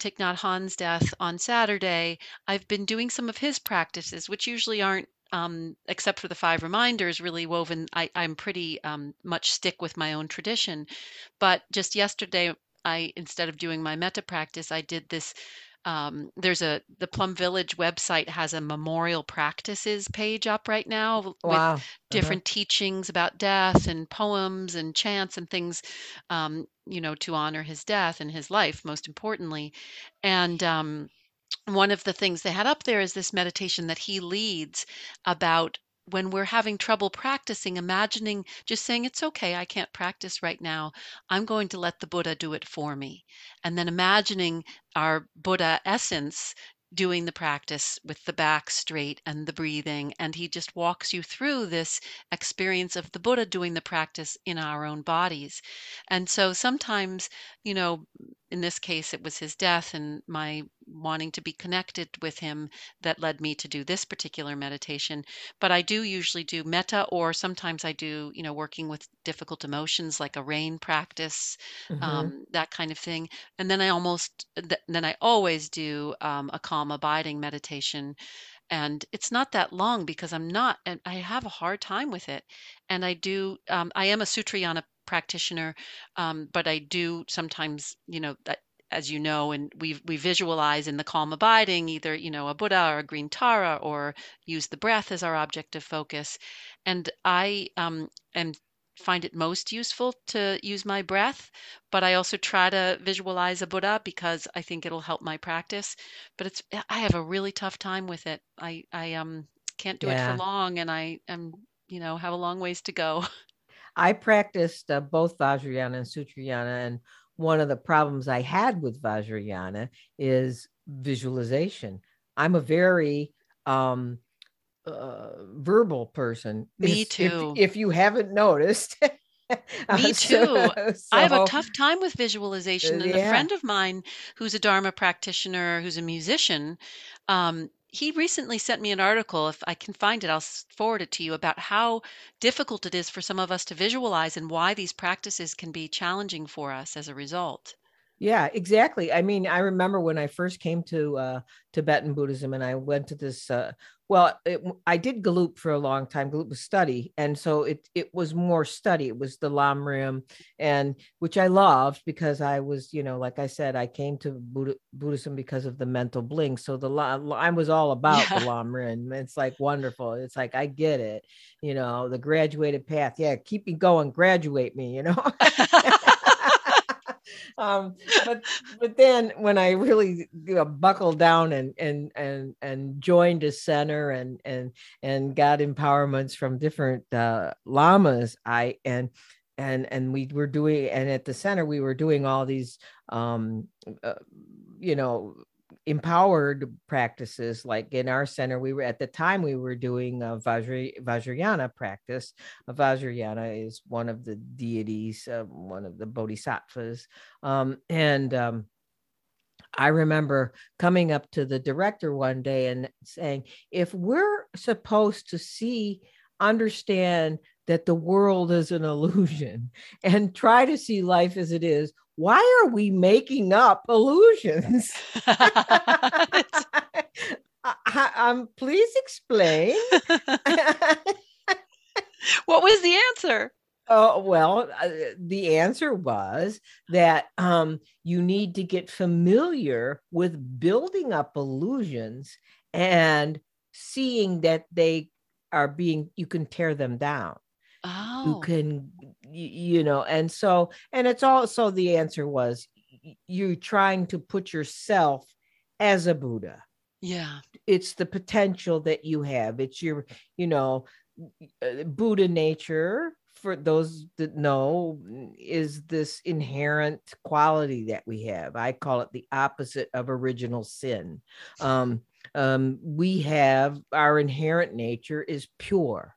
Thich Nhat Hanh's death on Saturday, I've been doing some of his practices, which usually aren't. Um, except for the five reminders, really woven. I, I'm pretty um, much stick with my own tradition. But just yesterday, I instead of doing my metta practice, I did this um, there's a the Plum Village website has a memorial practices page up right now with Wow. Uh-huh. different teachings about death and poems and chants and things, um, you know, to honor his death and his life, most importantly. And um, one of the things they had up there is this meditation that he leads about when we're having trouble practicing, imagining just saying, It's okay, I can't practice right now. I'm going to let the Buddha do it for me. And then imagining our Buddha essence doing the practice with the back straight and the breathing. And he just walks you through this experience of the Buddha doing the practice in our own bodies. And so sometimes, you know, in this case, it was his death and my wanting to be connected with him that led me to do this particular meditation. But I do usually do metta, or sometimes I do, you know, working with difficult emotions like a rain practice, Mhm. um, that kind of thing. And then I almost, th- then I always do um, a calm abiding meditation. And it's not that long because I'm not, and I have a hard time with it. And I do, um, I am a Sutrayana practitioner, um, but I do sometimes, you know, that as you know, and we we visualize in the calm abiding either you know a Buddha or a green Tara or use the breath as our object of focus, and I um, am find it most useful to use my breath, but I also try to visualize a Buddha because I think it'll help my practice. But it's I have a really tough time with it. I I um can't do it for long, and I am you know have a long ways to go. I practiced uh, both Vajrayana and Sutrayana, and one of the problems I had with Vajrayana is visualization. I'm a very um, uh, verbal person. Me If- if- too. If, you haven't noticed. Me So- too. I have a tough time with visualization. And a friend of mine who's a Dharma practitioner, who's a musician, um, he recently sent me an article. If I can find it, I'll forward it to you about how difficult it is for some of us to visualize and why these practices can be challenging for us as a result. Yeah, exactly. I mean, I remember when I first came to uh, Tibetan Buddhism, and I went to this. Uh, well, it, I did Gelug for a long time. Gelug was study, and so it it was more study. It was the Lam Rim, and which I loved because I was, you know, like I said, I came to Buddha, Buddhism because of the mental bling So the I was all about Yeah. the Lam Rim. It's like wonderful. It's like I get it. You know, the graduated path. Yeah, keep me going. Graduate me. You know. um but but then when i really you know, buckled down and and and and joined a center and and and got empowerments from different uh lamas i and and and we were doing and at the center we were doing all these um uh, you know empowered practices like in our center we were at the time we were doing a Vajra, vajrayana practice. Uh, vajrayana is one of the deities uh, one of the bodhisattvas. Um, and um, I remember coming up to the director one day and saying, if we're supposed to see, understand that the world is an illusion and try to see life as it is, why are we making up illusions? I, um, please explain. what was the answer? Oh, well, uh, the answer was that um, you need to get familiar with building up illusions and seeing that they are being, you can tear them down. Oh. You can, you know, and so, and it's also the answer was you trying to put yourself as a Buddha. Yeah. it's the potential that you have. It's your you know uh, buddha nature for those that know is this inherent quality that we have. I call it the opposite of original sin. Um, um, we have our inherent nature is pure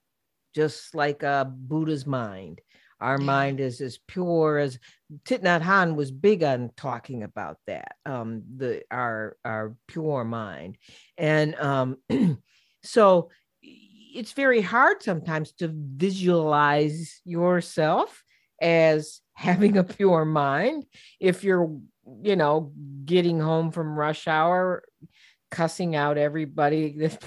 just like uh, buddha's mind our mind is as pure as Thich Hanh was big on talking about that. Um, the our our pure mind, and um, so it's very hard sometimes to visualize yourself as having a pure mind if you're you know getting home from rush hour cussing out everybody that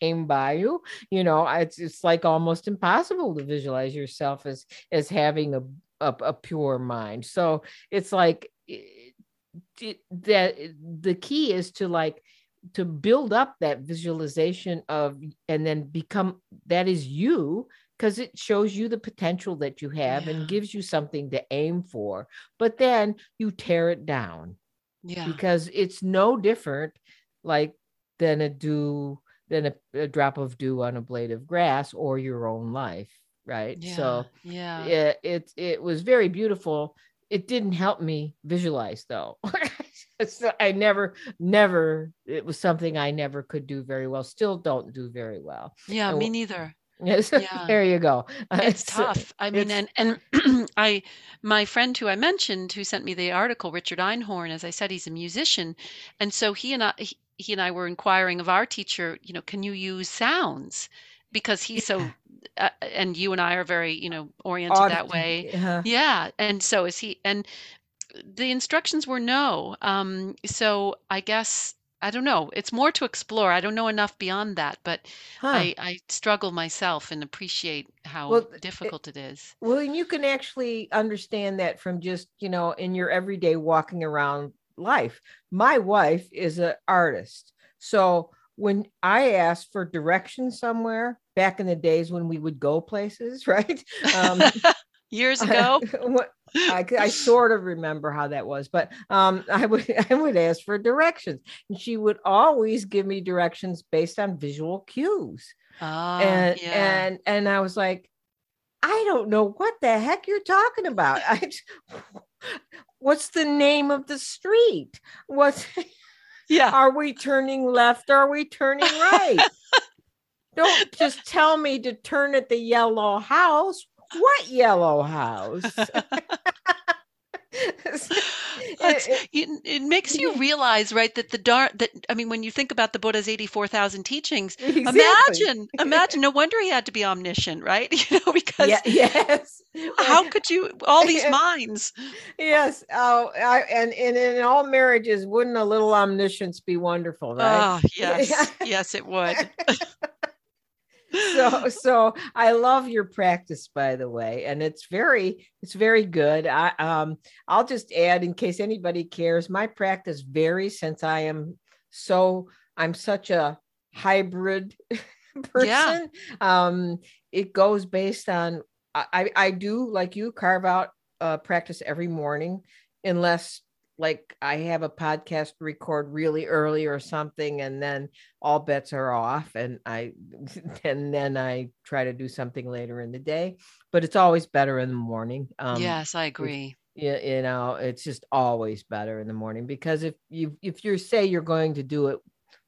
came by you you know it's, it's like almost impossible to visualize yourself as as having a a, a pure mind so it's like eh, that the key is to like to build up that visualization of and then become that is you because it shows you the potential that you have yeah. and gives you something to aim for but then you tear it down yeah because it's no different like than a dew than a, a drop of dew on a blade of grass or your own life right yeah. so yeah it, it it was very beautiful it didn't help me visualize though so i never never it was something i never could do very well still don't do very well yeah and, me neither Yes, yeah. there you go. It's tough. I mean, and and I, my friend who I mentioned, who sent me the article, Richard Einhorn, as I said, he's a musician, and so he and I, he, he and I were inquiring of our teacher, you know, can you use sounds? Because he's so, uh, and you and I are very, you know, oriented that way. Yeah. Yeah, and so is he, and the instructions were no. Um, so I guess I don't know. It's more to explore. I don't know enough beyond that, but Huh. I I struggle myself and appreciate how Well, it, difficult it is. well, and you can actually understand that from just you know in your everyday walking around life. My wife is an artist, so when I asked for directions somewhere back in the days when we would go places, right? Um, Years ago, I, I sort of remember how that was, but um, I would I would ask for directions, and she would always give me directions based on visual cues, ah, and yeah. and and I was like, I don't know what the heck you're talking about. I, what's the name of the street? What Yeah. are we turning left? Are we turning right? don't just tell me to turn at the yellow house. What yellow house? It, it makes you realize, right, that the dark that I mean, when you think about the Buddha's eighty-four thousand teachings, Exactly. imagine, imagine. No wonder he had to be omniscient, right? You know, because Yeah, yes. how could you all these minds? yes. Oh, I, and, and in all marriages, wouldn't a little omniscience be wonderful, right? Oh, yes, yes, it would. So so i love your practice by the way and it's very it's very good i um i'll just add in case anybody cares my practice varies since i am so i'm such a hybrid person Yeah. um it goes based on i i I do like you carve out uh practice every morning unless like I have a podcast record really early or something, and then all bets are off, and I and then I try to do something later in the day. But it's always better in the morning. Um, yes, I agree. you, you know, it's just always better in the morning because if you if you say you're going to do it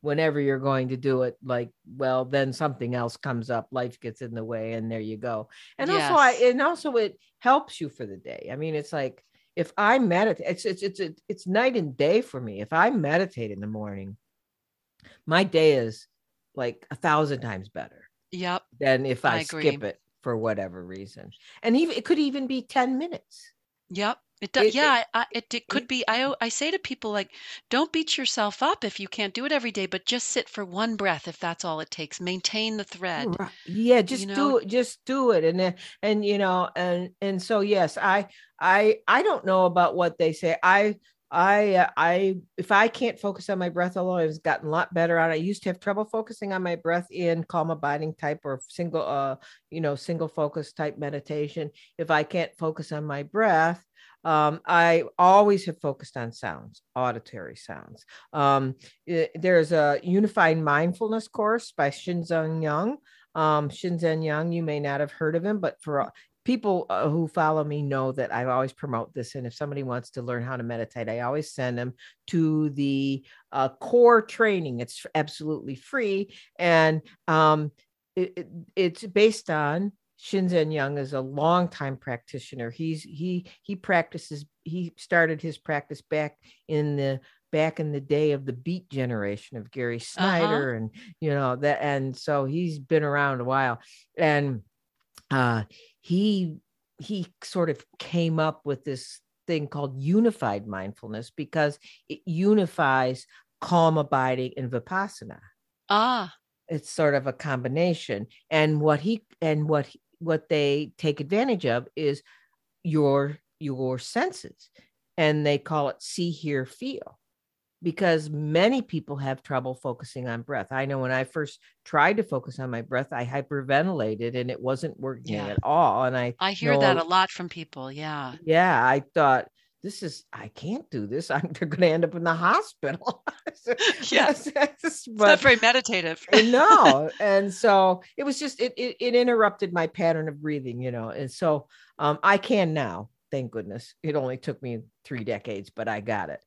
whenever you're going to do it, like well, then something else comes up, life gets in the way, and there you go. And also, I and also it helps you for the day. I mean, it's like if I meditate, it's it's it's it's, it's night and day for me. If I meditate in the morning, my day is like a thousand times better Yep. than if I, I skip it for whatever reason. And even it could even be 10 minutes. Yep. It does. It- yeah, I, I- it, it could be. I, o- I say to people, like, don't beat yourself up if you can't do it every day, but just sit for one breath if that's all it takes. Maintain the thread. Right. Yeah, just know? do it. Just do it. And then and you know, and and so yes, I I I don't know about what they say. I I uh, I if I can't focus on my breath, although I've gotten a lot better on. it, I used to have trouble focusing on my breath in calm abiding type or single uh you know single focus type meditation. If I can't focus on my breath, um, I always have focused on sounds, auditory sounds. Um, i- there's a unified mindfulness course by Shinzen Young. Um, Shinzen Young, you may not have heard of him, but for people uh, who follow me know that I always promote this. And if somebody wants to learn how to meditate, I always send them to the uh, core training. It's absolutely free. And um, it, it- it's based on Shinzen Young is a longtime practitioner. He's he he practices. He started his practice back in the back in the day of the Beat generation of Gary Snyder, and you know that. And so he's been around a while, and uh, he he sort of came up with this thing called unified mindfulness because it unifies calm abiding and vipassana Ah, it's sort of a combination and what he and what what they take advantage of is your your senses and they call it see, hear, feel because many people have trouble focusing on breath. I know when I first tried to focus on my breath, I hyperventilated and it wasn't working Yeah. at all. And I I hear know- that a lot from people. Yeah. yeah, I thought this is I can't do this. I'm they're going to end up in the hospital. yes. It's not very meditative. no and so it was just it, it it interrupted my pattern of breathing you know and so um i can now thank goodness it only took me three decades but i got it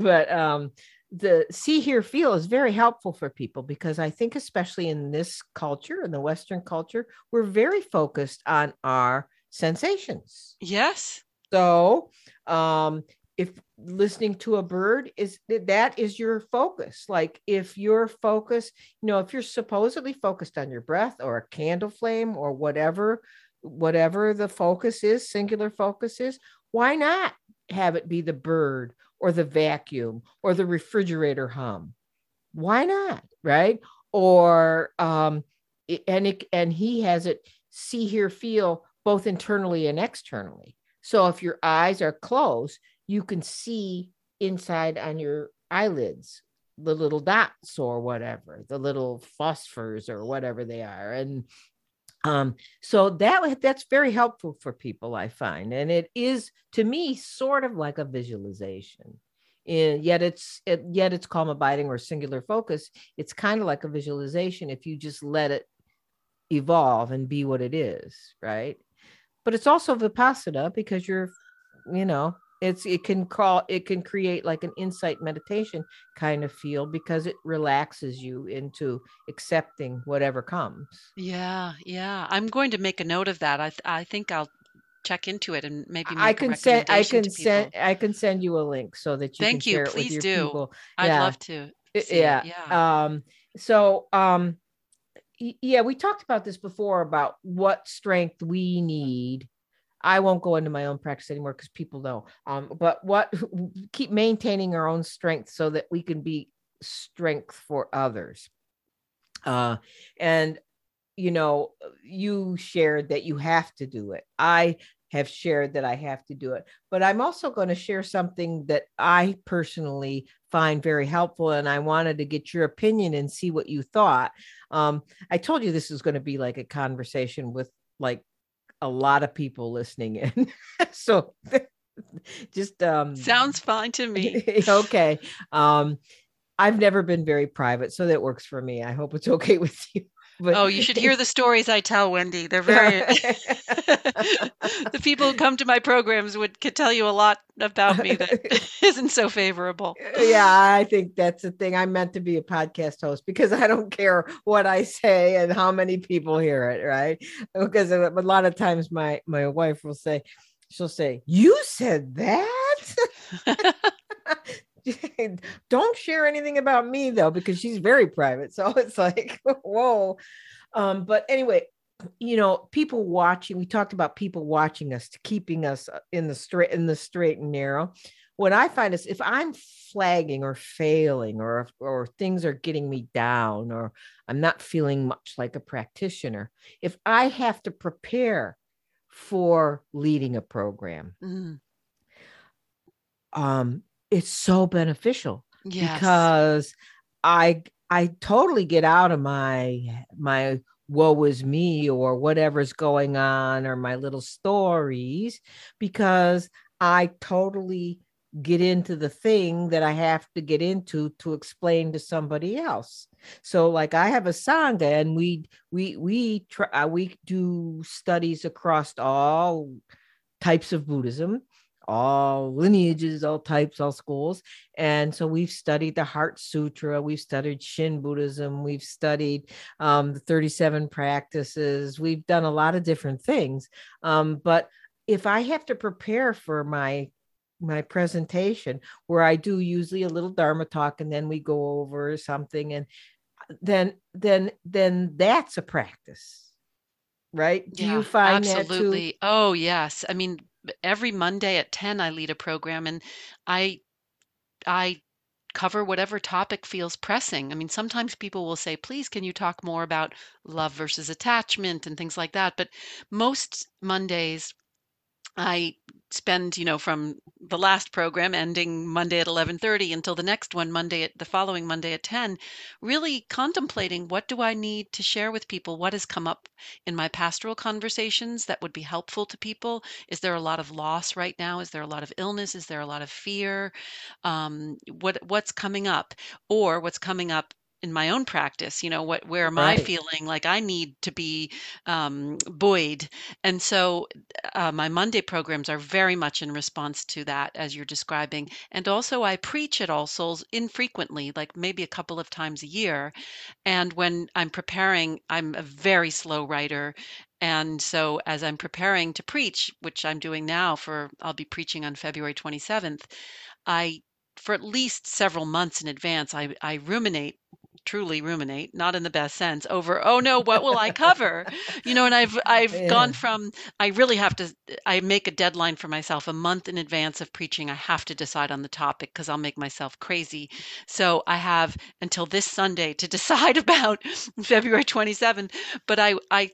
but um the see hear feel is very helpful for people because i think especially in this culture in the western culture we're very focused on our sensations Yes. so, um, if listening to a bird is that is your focus, like if you're focused, you know, if you're supposedly focused on your breath or a candle flame or whatever, whatever the focus is, singular focus is, why not have it be the bird or the vacuum or the refrigerator hum? Why not? Right? Or um, and it and he has it see, hear, feel both internally and externally. So if your eyes are closed, you can see inside on your eyelids the little dots or whatever, the little phosphors or whatever they are. And um, so that that's very helpful for people, I find. And it is to me sort of like a visualization. And yet it's it, yet it's calm abiding or singular focus. It's kind of like a visualization if you just let it evolve and be what it is, right? But it's also vipassana because you're, you know, it's it can call it can create like an insight meditation kind of feel because it relaxes you into accepting whatever comes. Yeah. Yeah. I'm going to make a note of that. I th- I think I'll check into it and maybe make I a can send I can send I can send you a link so that you Thank can you. share it with Please your do. people. I'd yeah. love to. See it. yeah. Yeah. Um, so um yeah, we talked about this before about what strength we need. I won't go into my own practice anymore because people know. Um, but what keep maintaining our own strength so that we can be strength for others. Uh, and you know, you shared that you have to do it. I have shared that I have to do it, but I'm also going to share something that I personally find very helpful. And I wanted to get your opinion and see what you thought. Um, I told you this is going to be like a conversation with like a lot of people listening in. so just um Sounds fine to me. okay. Um I've never been very private, so that works for me. I hope it's okay with you. But Oh, you should hear the stories I tell, Wendy. They're very. the people who come to my programs would could tell you a lot about me that isn't so favorable. Uh, yeah, I think that's the thing. I'm meant to be a podcast host because I don't care what I say and how many people hear it, right? Because a a lot of times my my wife will say, she'll say, "You said that." don't share anything about me though because she's very private. So it's like whoa. Um but anyway you know people watching we talked about people watching us keeping us uh, in the straight in the straight and narrow. What i find is if i'm flagging or failing or or things are getting me down or i'm not feeling much like a practitioner if i have to prepare for leading a program Mm, um it's so beneficial yes. because I I totally get out of my my woe is me or whatever's going on or my little stories because I totally get into the thing that I have to get into to explain to somebody else. So like I have a sangha and we we we try uh, we do studies across all types of Buddhism all lineages, all types, all schools. And so we've studied the Heart Sutra, we've studied Shin Buddhism, we've studied um, the 37 practices, we've done a lot of different things. Um, but if I have to prepare for my my presentation where I do usually a little Dharma talk and then we go over something and then then then that's a practice. Right? Do Yeah, you find that too? absolutely. Oh, yes. I mean, every Monday at 10 I lead a program and I I cover whatever topic feels pressing. I mean, sometimes people will say, "Please, can you talk more about love versus attachment and things like that?" But most Mondays I spend you know from the last program ending monday at 11.30 until the next one monday at the following monday at 10 really contemplating what do i need to share with people? What has come up in my pastoral conversations that would be helpful to people? Is there a lot of loss right now? Is there a lot of illness? Is there a lot of fear? Um, what what's coming up? Or what's coming up in my own practice you know what where am i Right. feeling? Like i need to be um, buoyed. And so uh, my monday programs are very much in response to that as you're describing. And also i preach at all souls infrequently like maybe a couple of times a year. And when i'm preparing i'm a very slow writer. And so as i'm preparing to preach which i'm doing now for i'll be preaching on february 27th i for at least several months in advance i, I ruminate truly ruminate, not in the best sense, over, "Oh no, what will I cover?" You know, and I've I've Yeah. gone from I really have to I make a deadline for myself a month in advance of preaching. I have to decide on the topic because I'll make myself crazy. So I have until this Sunday to decide about February 27th. But I I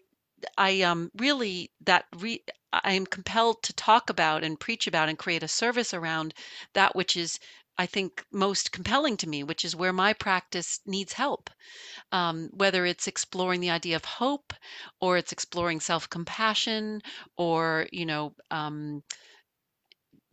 I um really that re I am compelled to talk about and preach about and create a service around that which is I think most compelling to me, which is where my practice needs help. Um, whether it's exploring the idea of hope or it's exploring self-compassion or, you know, um,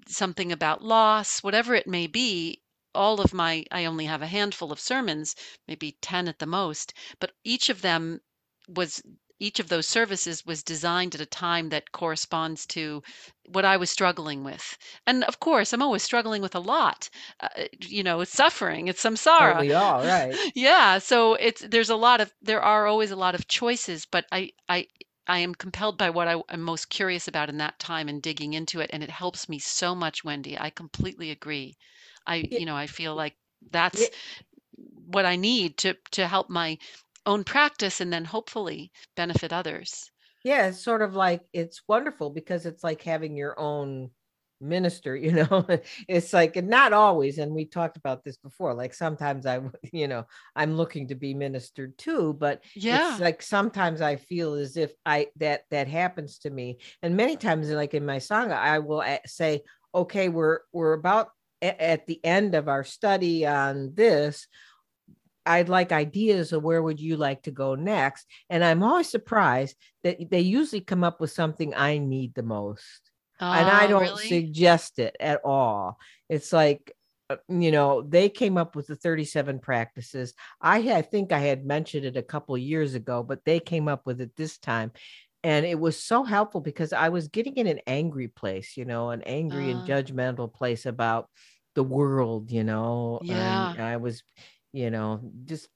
something about loss, whatever it may be, all of my I only have a handful of sermons, maybe 10 at the most, but each of them was each of those services was designed at a time that corresponds to what I was struggling with. And of course, I'm always struggling with a lot. Uh, you know, it's suffering, it's Aren't samsara. we all? Right. Yeah, so it's there's a lot of there are always a lot of choices, but I I I am compelled by what I am most curious about in that time and digging into it, and it helps me so much, Wendy. I completely agree. I, Yeah. you know, I feel like that's Yeah. what I need to to help my own practice and then hopefully benefit others. Yeah, it's sort of like it's wonderful because it's like having your own minister, you know. It's like not always, and we talked about this before. Like sometimes I, you know, I'm looking to be ministered to, but it's Yeah. like sometimes I feel as if I that that happens to me, and many times, like in my sangha, I will eh, say, "Okay, we're we're about at the end of our study on this." I'd like ideas of where would you like to go next. And I'm always surprised that they usually come up with something I need the most. And I Oh, don't really? suggest it at all. It's like, uh, you know, they came up with the 37 practices. I, had, I think I had mentioned it a couple years ago, but they came up with it this time. And it was so helpful because I was getting in an angry place, you know, an angry and Uh, judgmental place about the world, you know, and. I was you know just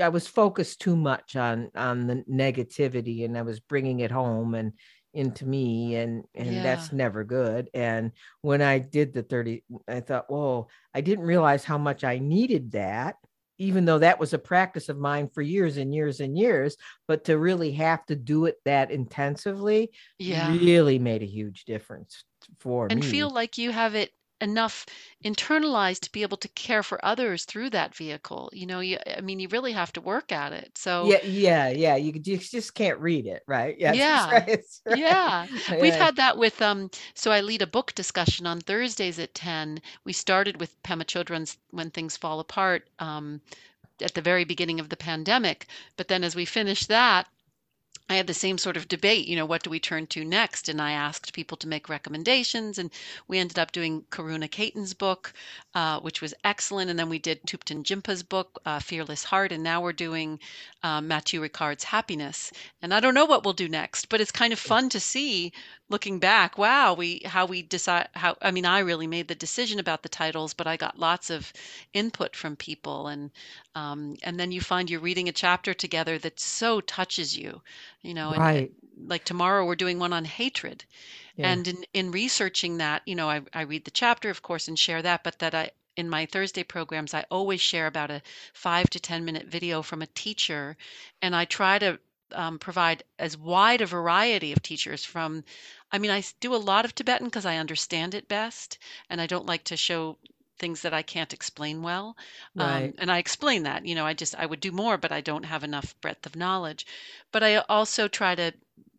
i was focused too much on on the negativity and i was bringing it home and into me and and Yeah. that's never good and when i did the 30 i thought whoa i didn't realize how much i needed that even though that was a practice of mine for years and years and years but to really have to do it that intensively Yeah. really made a huge difference for me. And feel like you have it enough internalized to be able to care for others through that vehicle. You know, you I mean, you really have to work at it. So yeah yeah yeah you, you just can't read it right yes Yeah. right right Yeah. We've yeah had that with um so I lead a book discussion on Thursdays at 10. We started with Pema Chodron's When Things Fall Apart um at the very beginning of the pandemic, but then as we finished that, I had the same sort of debate, you know, what do we turn to next? And I asked people to make recommendations, and we ended up doing Karuna Katan's book, uh, which was excellent. And then we did Thupten Jinpa's book, uh, Fearless Heart, and now we're doing uh, Mathieu Ricard's Happiness. And I don't know what we'll do next, but it's kind of fun to see looking back. Wow, we how we decide how. I mean, I really made the decision about the titles, but I got lots of input from people, and um, and then you find you're reading a chapter together that so touches you you know and Right. like tomorrow we're doing one on hatred Yeah. and in, in researching that you know I, I read the chapter of course and share that but that i in my thursday programs i always share about a five to ten minute video from a teacher and i try to um, provide as wide a variety of teachers from i mean I do a lot of tibetan because i understand it best and i don't like to show things that i can't explain well um, Right. and i explain that you know i just i would do more but i don't have enough breadth of knowledge but i also try to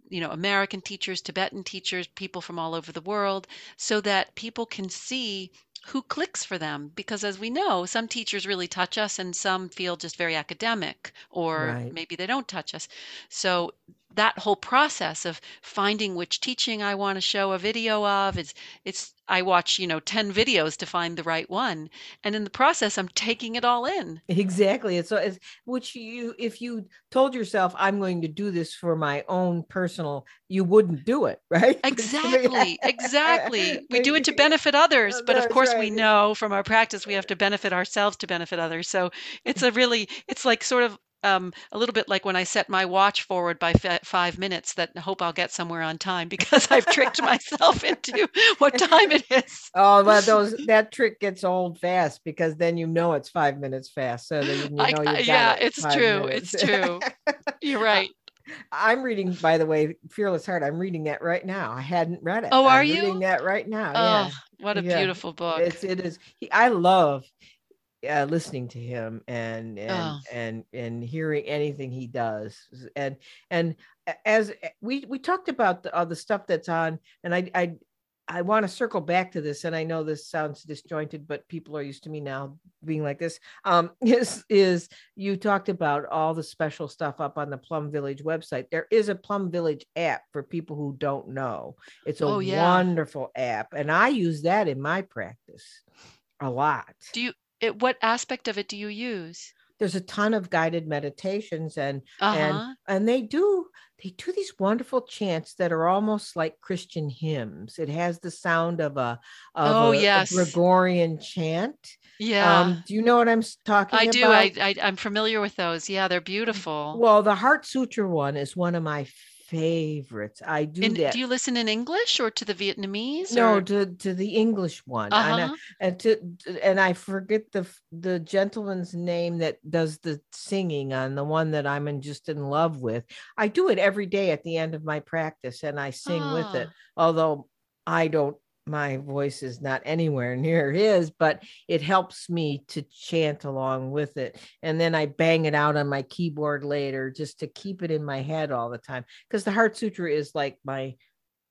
you know, American teachers, Tibetan teachers, people from all over the world, so that people can see who clicks for them because as we know some teachers really touch us and some feel just very academic or Right. maybe they don't touch us so that whole process of finding which teaching I want to show a video of it's it's I watch you know 10 videos to find the right one. And in the process I'm taking it all in. Exactly. It's, so it's which you if you told yourself I'm going to do this for my own personal, you wouldn't do it, right? exactly. Exactly. We do it to benefit others but of course we know from our practice we have to benefit ourselves to benefit others. So it's a really it's like sort of um, a little bit like when I set my watch forward by fi- five minutes that I hope I'll get somewhere on time because I've tricked myself into what time it is. Oh well, those that trick gets old fast because then you know it's five minutes fast. So then you know I- you got yeah, it it's true, minutes. it's true. You're right. I'm reading, by the way, Fearless Heart. I'm reading that right now. I hadn't read it. Oh, are I'm you? reading that right now? Oh, yeah, what a Yeah. beautiful book. it's it is. He, I love uh, listening to him and and Oh. and and hearing anything he does. And and as we we talked about the, all the stuff that's on, and I I I want to circle back to this, and I know this sounds disjointed, but people are used to me now being like this. Um, is is you talked about all the special stuff up on the Plum Village website? There is a Plum Village app for people who don't know. It's a Oh, yeah. wonderful app, and I use that in my practice a lot. Do you it, what aspect of it do you use? There's a ton of guided meditations, and and Uh-huh. and they do they do these wonderful chants that are almost like Christian hymns. It has the sound of a of Oh, a- a yes. Gregorian chant. Yeah. Um, do you know what I'm talking I about? do. I, I I'm familiar with those. Yeah, they're beautiful. well, the Heart Sutra one is one of my favorites. I do In, that. do you listen in English or to the Vietnamese? no, or- to, to the English one, and, I, uh-huh. and to and I forget the the gentleman's name that does the singing on the one that I'm in, just in love with. I do it every day at the end of my practice, and I sing with it. Ah. although I don't, my voice is not anywhere near his, but it helps me to chant along with it. And then I bang it out on my keyboard later just to keep it in my head all the time. Because the Heart Sutra is like my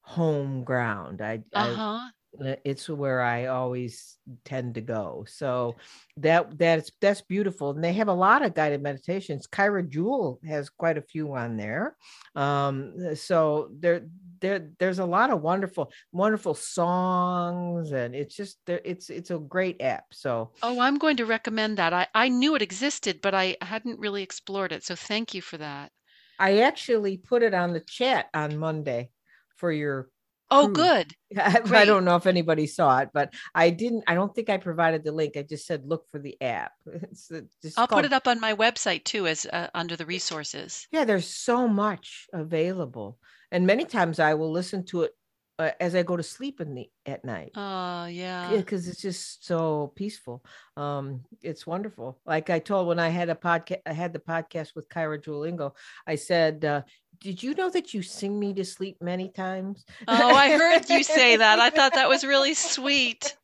home ground. I, I Uh-huh. uh, it's where I always tend to go. So that that's that's beautiful. And they have a lot of guided meditations. Kaira Jewel has quite a few on there. Um, so there there there's a lot of wonderful wonderful songs, and it's just there. It's it's a great app. So Oh, I'm going to recommend that. I, I knew it existed, but I hadn't really explored it. So thank you for that. I actually put it on the chat on Monday for your. Oh, Cruise. good. I don't know if anybody saw it, but I didn't. I don't think I provided the link. I just said look for the app. It's just I'll called put it up on my website too, as uh, under the resources. Yeah, there's so much available, and many times I will listen to it uh, as I go to sleep in the at night Oh, yeah. because it's just so peaceful. Um, it's wonderful. Like I told when I had a podcast, I had the podcast with Kaira Jewel Lingo. I said, uh, "Did you know that you sing me to sleep many times?" Oh, I heard you say that. I thought that was really sweet.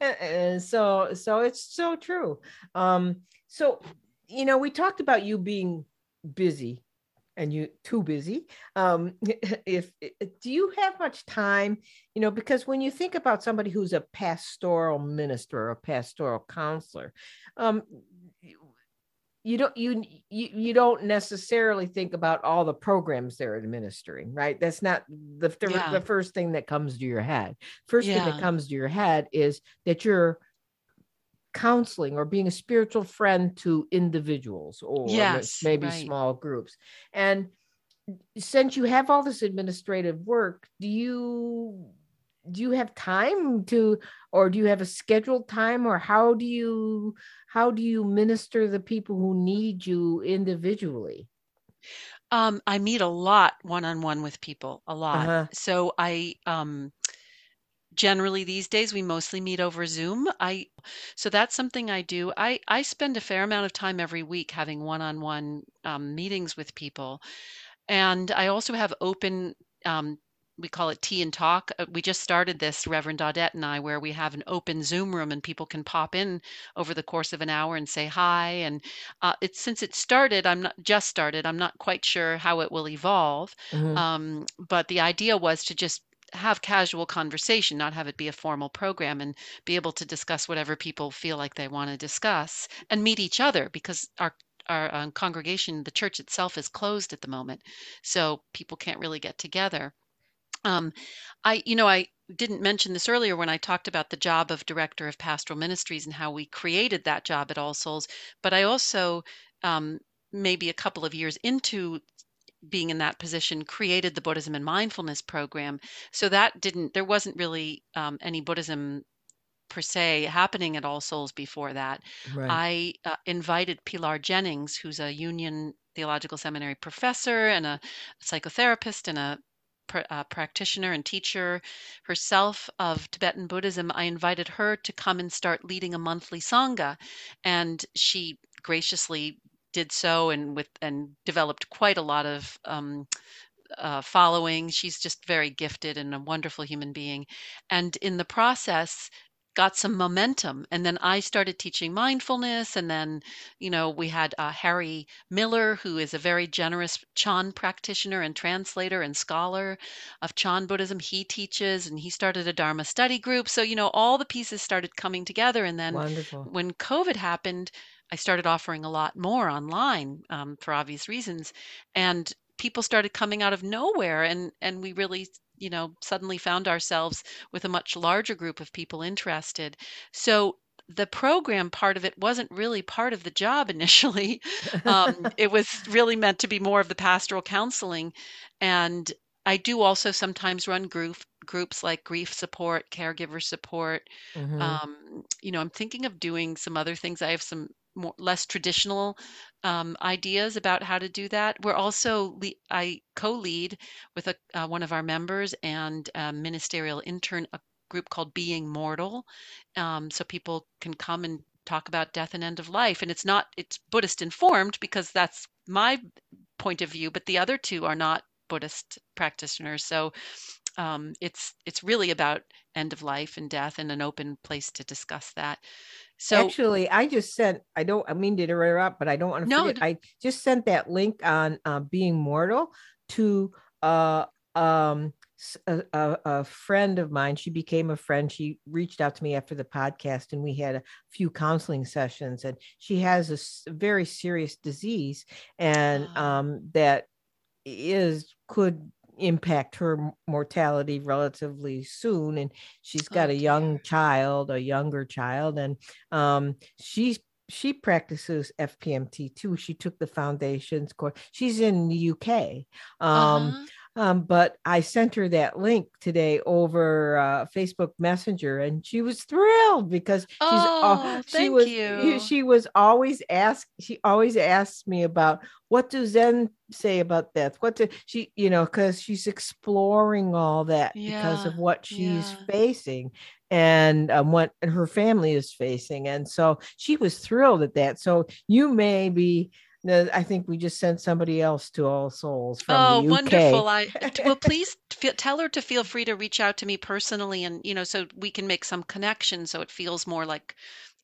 and so so it's so true um so you know we talked about you being busy and you too busy um if do you have much time? You know because when you think about somebody who's a pastoral minister or a pastoral counselor um you don't you, you you don't necessarily think about all the programs they're administering right? That's not the the, Yeah. the first thing that comes to your head. First thing that comes to your head is that you're counseling or being a spiritual friend to individuals or Yes, maybe right. small groups and since you have all this administrative work do you do you have time to or do you have a scheduled time or how do you how do you minister the people who need you individually Um, I meet a lot one on one with people, a lot. Uh-huh. So I um generally these days we mostly meet over Zoom. I so that's something I do. I I spend a fair amount of time every week having one-on-one um, meetings with people, and I also have open um, we call it tea and talk. Uh, we just started this, Reverend Audette and I, where we have an open Zoom room and people can pop in over the course of an hour and say hi. And uh, it's since it started, I'm not just started. I'm not quite sure how it will evolve. Mhm. Um, but the idea was to just have casual conversation, not have it be a formal program, and be able to discuss whatever people feel like they want to discuss and meet each other because our our um, congregation, the church itself, is closed at the moment, so people can't really get together. Um, I, you know, I didn't mention this earlier when I talked about the job of director of pastoral ministries and how we created that job at All Souls, but I also um, maybe a couple of years into being in that position created the buddhism and mindfulness program. So that didn't there wasn't really um, any buddhism per se happening at all souls before that. Right. i uh, invited pilar jennings who's a union theological seminary professor and a psychotherapist and a uh, practitioner and teacher herself of tibetan buddhism i invited her to come and start leading a monthly sangha. And she graciously did so and with and developed quite a lot of um, uh, following. She's just very gifted and a wonderful human being, and in the process got some momentum. And then i started teaching mindfulness. And then you know we had uh, harry miller who is a very generous chan practitioner and translator and scholar of chan buddhism. He teaches and he started a dharma study group. So you know all the pieces started coming together. And then Wonderful. when COVID happened, I started offering a lot more online um, for obvious reasons, and people started coming out of nowhere, and and we really, you know, suddenly found ourselves with a much larger group of people interested. So the program part of it wasn't really part of the job initially. Um, it was really meant to be more of the pastoral counseling, and I do also sometimes run group groups like grief support, caregiver support, Mhm. um, you know, I'm thinking of doing some other things. I have some more less traditional um, ideas about how to do that. We're also le- I co-lead with a uh, one of our members and a ministerial intern a group called Being Mortal, um, so people can come and talk about death and end of life. And it's not it's Buddhist informed because that's my point of view, but the other two are not Buddhist practitioners. So um, it's it's really about end of life and death and an open place to discuss that. So Actually, I just sent. I don't. I mean to interrupt, but I don't want to No, forget. I just sent that link on uh, being mortal to uh um a, a, a friend of mine. She became a friend. She reached out to me after the podcast, and we had a few counseling sessions. And she has a very serious disease, and Ah. um that is could impact her mortality relatively soon and she's got Oh, a young dear. child a younger child and um she's she practices fpmt too she took the foundations course she's in the uk um uh-huh. Um, but I sent her that link today over uh, Facebook Messenger, and she was thrilled because she's Oh, she was you. she was always ask she always asks me about what do Zen say about death? What do she you know because she's exploring all that because of what she's yeah. facing and um, what her family is facing, and so she was thrilled at that. So you may be. No, I think we just sent somebody else to All Souls from Oh, the wonderful. UK. I t- well, please fe tell her to feel free to reach out to me personally and, you know, so we can make some connection so it feels more like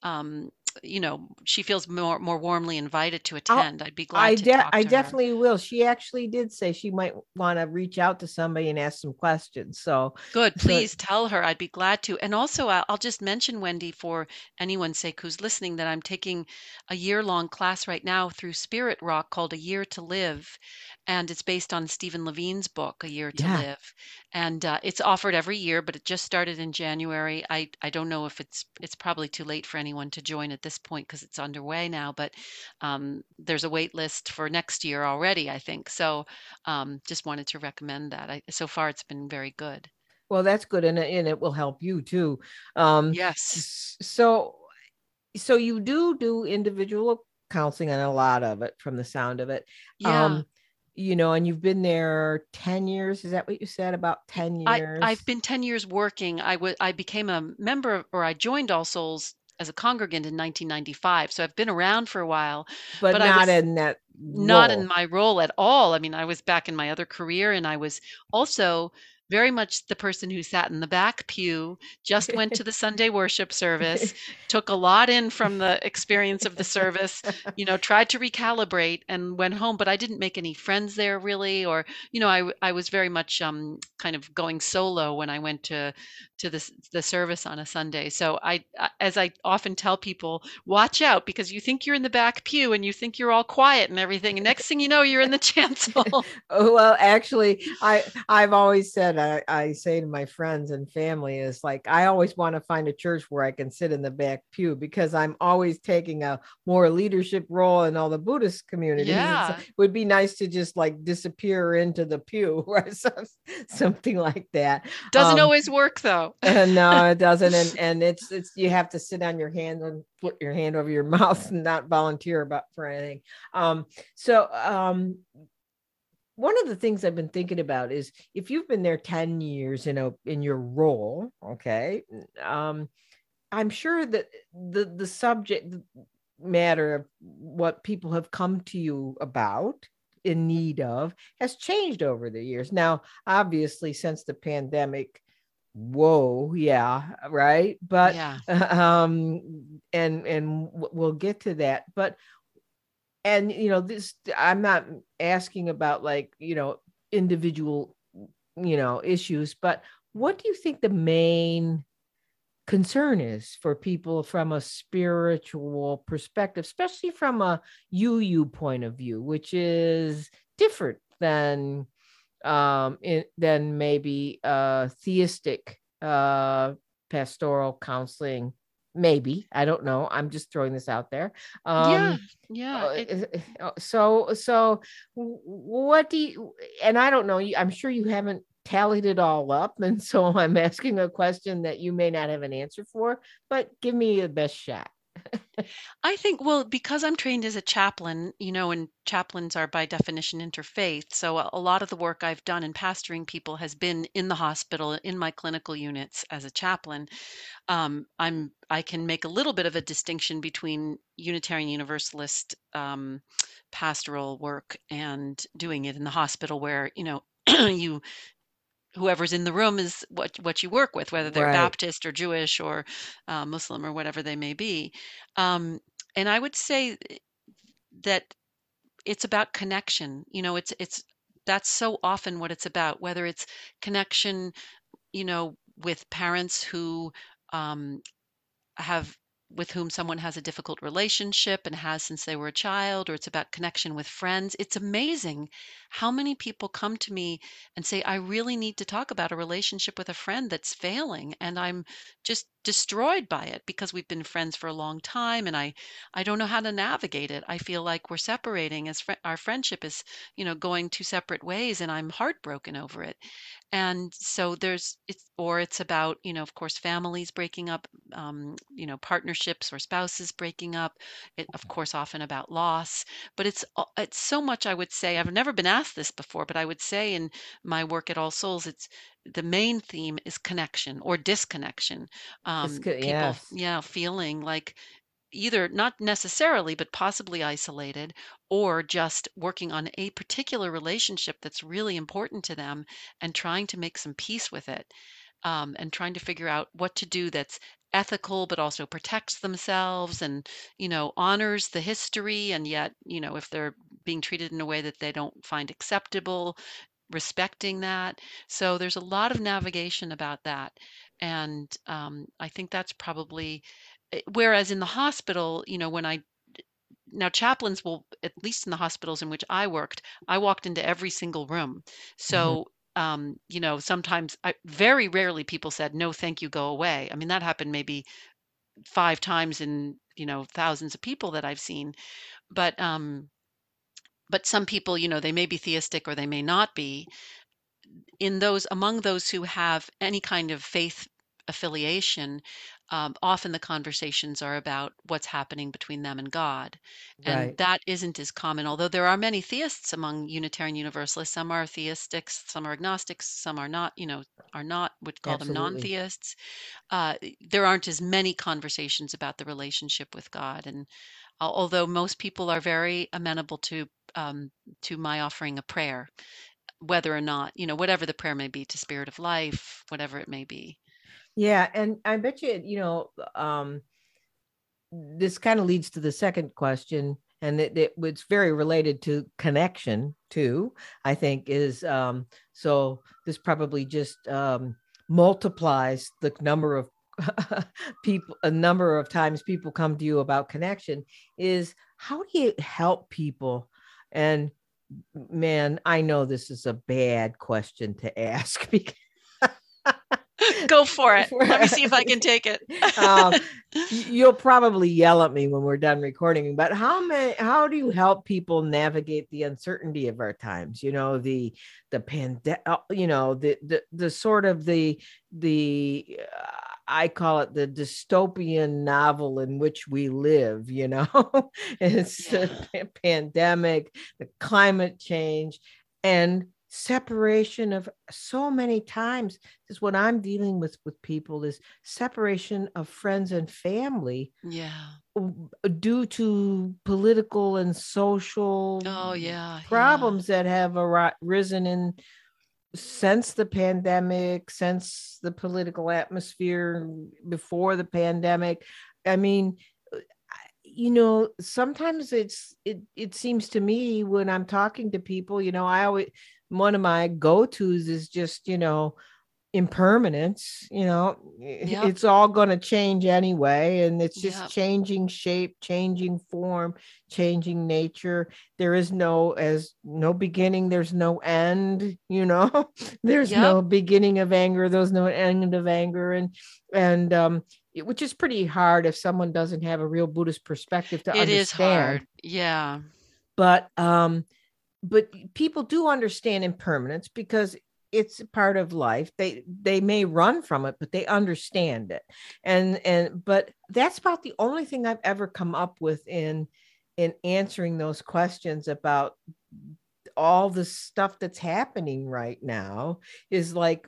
um, you know, she feels more more warmly invited to attend. I'd be I glad to de- I to her. definitely will. She actually did say she might want to reach out to somebody and ask some questions. So, Good. so Please tell her. I'd be glad to. And also, I'll, I'll just mention, Wendy, for anyone's sake who's listening, that I'm taking a year long class right now through Spirit Rock called A Year to Live. And it's based on Stephen Levine's book, A Year to yeah, Live. And uh, it's offered every year, but it just started in January. I, I don't know if it's it's probably too late for anyone to join at this point because it's underway now, but um, there's a wait list for next year already, I think. So um, just wanted to recommend that. I, so far, it's been very good. well, that's good, and, it- and it will help you too. Um, Yes. so, so you do do individual counseling and a lot of it, from the sound of it. Yeah. Um, you know, and you've been there ten years. Is that what you said? About ten years. I've been 10 years working. I wa I became a member of- or I joined All Souls as a congregant in 1995. So I've been around for a while, but but not in that not in my role at all. I mean, I was back in my other career and I was also very much the person who sat in the back pew, just went to the Sunday worship service, took a lot in from the experience of the service, you know, tried to recalibrate and went home, but I didn't make any friends there really or you know, I I was very much um kind of going solo when I went to to the the service on a Sunday. So I as I often tell people, watch out because you think you're in the back pew and you think you're all quiet and everything and next thing you know you're in the chancel. oh, well, actually, I I've always said I, I say to my friends and family is like I always want to find a church where I can sit in the back pew because I'm always taking a more leadership role in all the Buddhist communities. Yeah. It would be nice to just like disappear into the pew or something like that. Doesn't um, always work though. no, it doesn't. And and it's it's you have to sit on your hand and put your hand over your mouth and not volunteer about for anything. Um, so um one of the things I've been thinking about is if you've been there 10 years in a in your role, okay, um, I'm sure that the the subject matter of what people have come to you about in need of has changed over the years. Now, obviously, since the pandemic, whoa, yeah, right. But yeah. um, and and we'll get to that. But and you know this i'm not asking about like you know individual you know issues but what do you think the main concern is for people from a spiritual perspective especially from a uu point of view which is different than um in, than maybe uh theistic uh pastoral counseling maybe. I don't know. I'm just throwing this out there. Um yeah yeah it, uh, so so what do you and i don't know i'm sure you haven't tallied it all up and so i'm asking a question that you may not have an answer for but give me the best shot I think, well, because I'm trained as a chaplain, you know, and chaplains are by definition interfaith. So a, lot of the work I've done in pastoring people has been in the hospital, in my clinical units as a chaplain. Um, I'm I can make a little bit of a distinction between Unitarian Universalist um, pastoral work and doing it in the hospital, where you know you whoever's in the room is what what you work with, whether they're right. Baptist or Jewish or uh, Muslim or whatever they may be. Um, and I would say that it's about connection. You know, it's it's that's so often what it's about. Whether it's connection, you know, with parents who um, have with whom someone has a difficult relationship and has since they were a child, or it's about connection with friends. It's amazing how many people come to me and say, I really need to talk about a relationship with a friend that's failing. And I'm just destroyed by it because we've been friends for a long time and I, I don't know how to navigate it. I feel like we're separating as fr- our friendship is, you know, going two separate ways and I'm heartbroken over it and so there's it's or it's about you know of course families breaking up um, you know partnerships or spouses breaking up it of course often about loss but it's it's so much i would say i've never been asked this before but i would say in my work at all souls it's the main theme is connection or disconnection um, people yes. yeah feeling like either not necessarily, but possibly isolated, or just working on a particular relationship that's really important to them and trying to make some peace with it um, and trying to figure out what to do that's ethical but also protects themselves and you know honors the history and yet you know if they're being treated in a way that they don't find acceptable respecting that so there's a lot of navigation about that and um, i think that's probably Eh, whereas in the hospital, you know, when I now chaplains will at least in the hospitals in which I worked, I walked into every single room. Mm-hmm. So um, you know, sometimes I very rarely people said, no, thank you, go away. I mean, that happened maybe five times in, you know, thousands of people that I've seen. But um, but some people, you know, they may be theistic or they may not be. In those among those who have any kind of faith affiliation, um, often the conversations are about what's happening between them and God. And Right. that isn't as common, although there are many theists among Unitarian Universalists. Some are theistics, some are agnostics, some are not, you know, are not, would call them non Absolutely. theists. Uh, there aren't as many conversations about the relationship with God. And although most people are very amenable to um, to my offering a prayer, whether or not, you know, whatever the prayer may be to spirit of life, whatever it may be. Yeah, and I bet you, you know, um, this kind of leads to the second question, and it, it, it's very related to connection too. I think is um, so. This probably just um, multiplies the number of people, a number of times people come to you about connection. Is how do you help people? And man, I know this is a bad question to ask because Go for it. Let me see if I can take it. um, you'll probably yell at me when we're done recording, but how many? How do you help people navigate the uncertainty of our times? You know, the the pandemic. Uh, you know, the the the sort of the the. Uh, I call it the dystopian novel in which we live, you know, it's the pandemic, the climate change, and separation of so many times. Is what i'm dealing with with people is separation of friends and family yeah. due to political and social oh yeah problems yeah. that have arisen in since the pandemic since the political atmosphere before the pandemic. I mean you know sometimes it's it it seems to me when i'm talking to people you know i always one of my go-to's is just you know impermanence you know yep. it's all going to change anyway and it's just yep. changing shape changing form changing nature there is no as no beginning there's no end you know there's yep. no beginning of anger there's no end of anger and and um which is pretty hard if someone doesn't have a real buddhist perspective to it understand it is hard yeah but um but people do understand impermanence because it's part of life. They they may run from it but they understand it. And and but that's about the only thing i've ever come up with in in answering those questions about all the stuff that's happening right now is like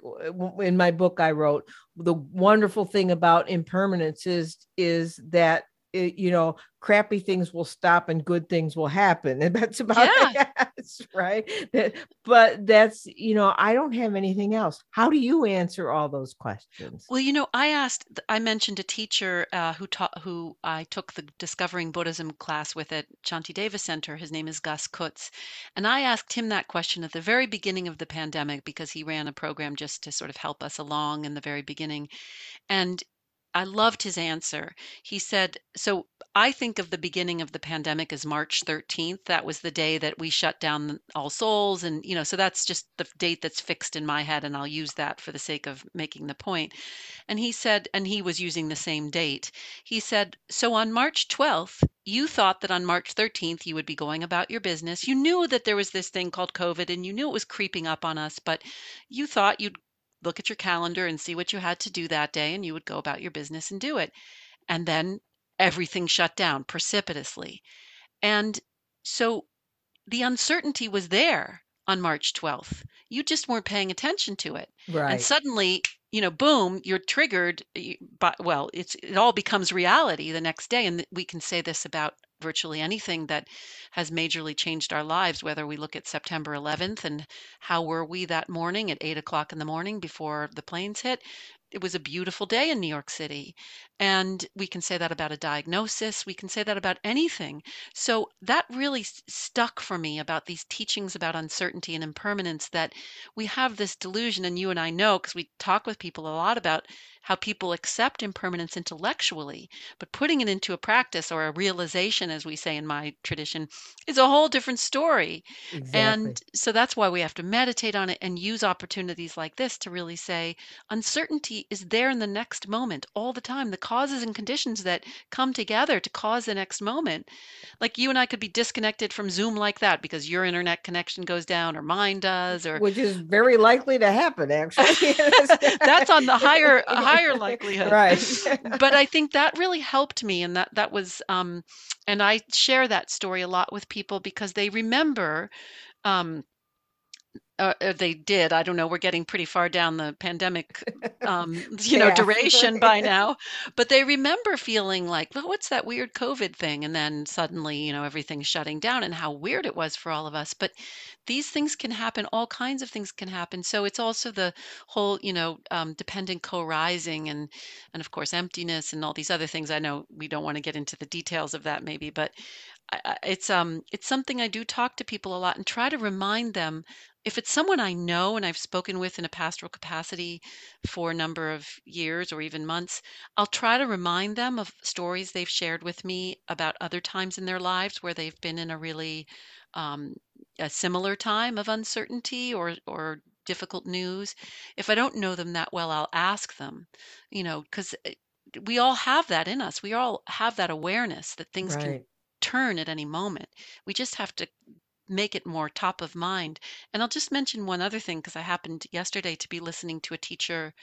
in my book i wrote the wonderful thing about impermanence is is that it, you know, crappy things will stop and good things will happen. And that's about yeah. it, right. That, but that's, you know, I don't have anything else. How do you answer all those questions? Well, you know, I asked, I mentioned a teacher uh, who taught, who I took the Discovering Buddhism class with at Shantideva Center. His name is Gus Kutz. And I asked him that question at the very beginning of the pandemic because he ran a program just to sort of help us along in the very beginning. And I loved his answer. He said, So I think of the beginning of the pandemic as March 13th. That was the day that we shut down All Souls. And, you know, so that's just the date that's fixed in my head. And I'll use that for the sake of making the point. And he said, and he was using the same date. He said, So on March 12th, you thought that on March 13th you would be going about your business. You knew that there was this thing called COVID and you knew it was creeping up on us, but you thought you'd look at your calendar and see what you had to do that day, and you would go about your business and do it. And then everything shut down precipitously. And so the uncertainty was there on March 12th. You just weren't paying attention to it. Right. And suddenly, you know, boom, you're triggered. But well, it's it all becomes reality the next day. And we can say this about virtually anything that has majorly changed our lives, whether we look at September 11th and how were we that morning at eight o'clock in the morning before the planes hit. It was a beautiful day in New York City. And we can say that about a diagnosis. We can say that about anything. So that really stuck for me about these teachings about uncertainty and impermanence that we have this delusion. And you and I know, because we talk with people a lot about how people accept impermanence intellectually, but putting it into a practice or a realization, as we say in my tradition, is a whole different story. Exactly. And so that's why we have to meditate on it and use opportunities like this to really say uncertainty is there in the next moment all the time. The causes and conditions that come together to cause the next moment. Like you and I could be disconnected from Zoom like that because your internet connection goes down or mine does or which is very likely to happen actually. that's on the higher higher higher likelihood. Right. but I think that really helped me and that that was um and I share that story a lot with people because they remember um uh, uh, they did. I don't know. We're getting pretty far down the pandemic, um, you know, duration by now. But they remember feeling like, well, what's that weird COVID thing? And then suddenly, you know, everything's shutting down and how weird it was for all of us. But these things can happen. All kinds of things can happen. So it's also the whole, you know, um, dependent co-arising and, and of course, emptiness and all these other things. I know we don't want to get into the details of that maybe, but I, it's um it's something I do talk to people a lot and try to remind them if it's someone I know and I've spoken with in a pastoral capacity for a number of years or even months, I'll try to remind them of stories they've shared with me about other times in their lives where they've been in a really um, a similar time of uncertainty or or difficult news. If I don't know them that well, I'll ask them, you know, because we all have that in us. We all have that awareness that things can Right. turn at any moment. We just have to make it more top of mind. And I'll just mention one other thing because I happened yesterday to be listening to a teacher,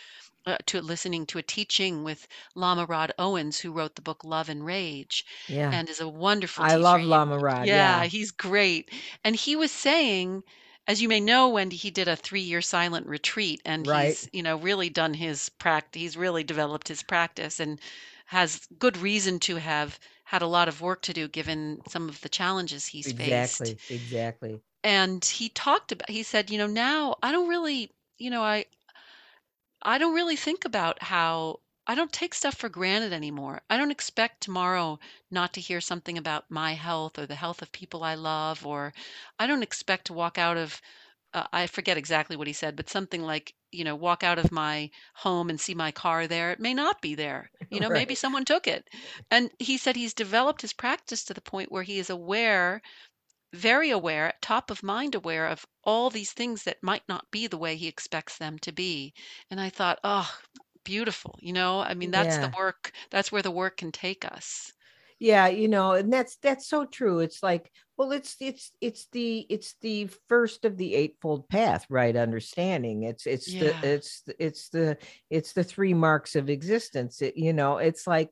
uh, to listening to a teaching with Lama Rod Owens, who wrote the book Love and Rage, Yeah. and is a wonderful I love Lama Rod. yeah, Yeah. he's great. And he was saying, as you may know, Wendy, he did a three-year silent retreat, and Right. he's, you know, really done his practice. He's really developed his practice and has good reason to have had a lot of work to do given some of the challenges he's faced. Exactly. Exactly. And he talked about, he said, you know, now I don't really, you know, I I don't really think about how I don't take stuff for granted anymore. I don't expect tomorrow not to hear something about my health or the health of people I love, or I don't expect to walk out of, uh, I forget exactly what he said, but something like, you know, walk out of my home and see my car there. It may not be there. You know, maybe someone took it. And he said he's developed his practice to the point where he is aware very aware, top of mind aware of all these things that might not be the way he expects them to be. And I thought, oh, beautiful. You know, I mean, that's the work, that's where the work can take us. Yeah, you know, and that's that's so true. It's like, well, it's it's it's the it's the first of the eightfold path, right? Understanding. It's it's the Yeah. it's the- it's the it's the three marks of existence. It, you know, it's like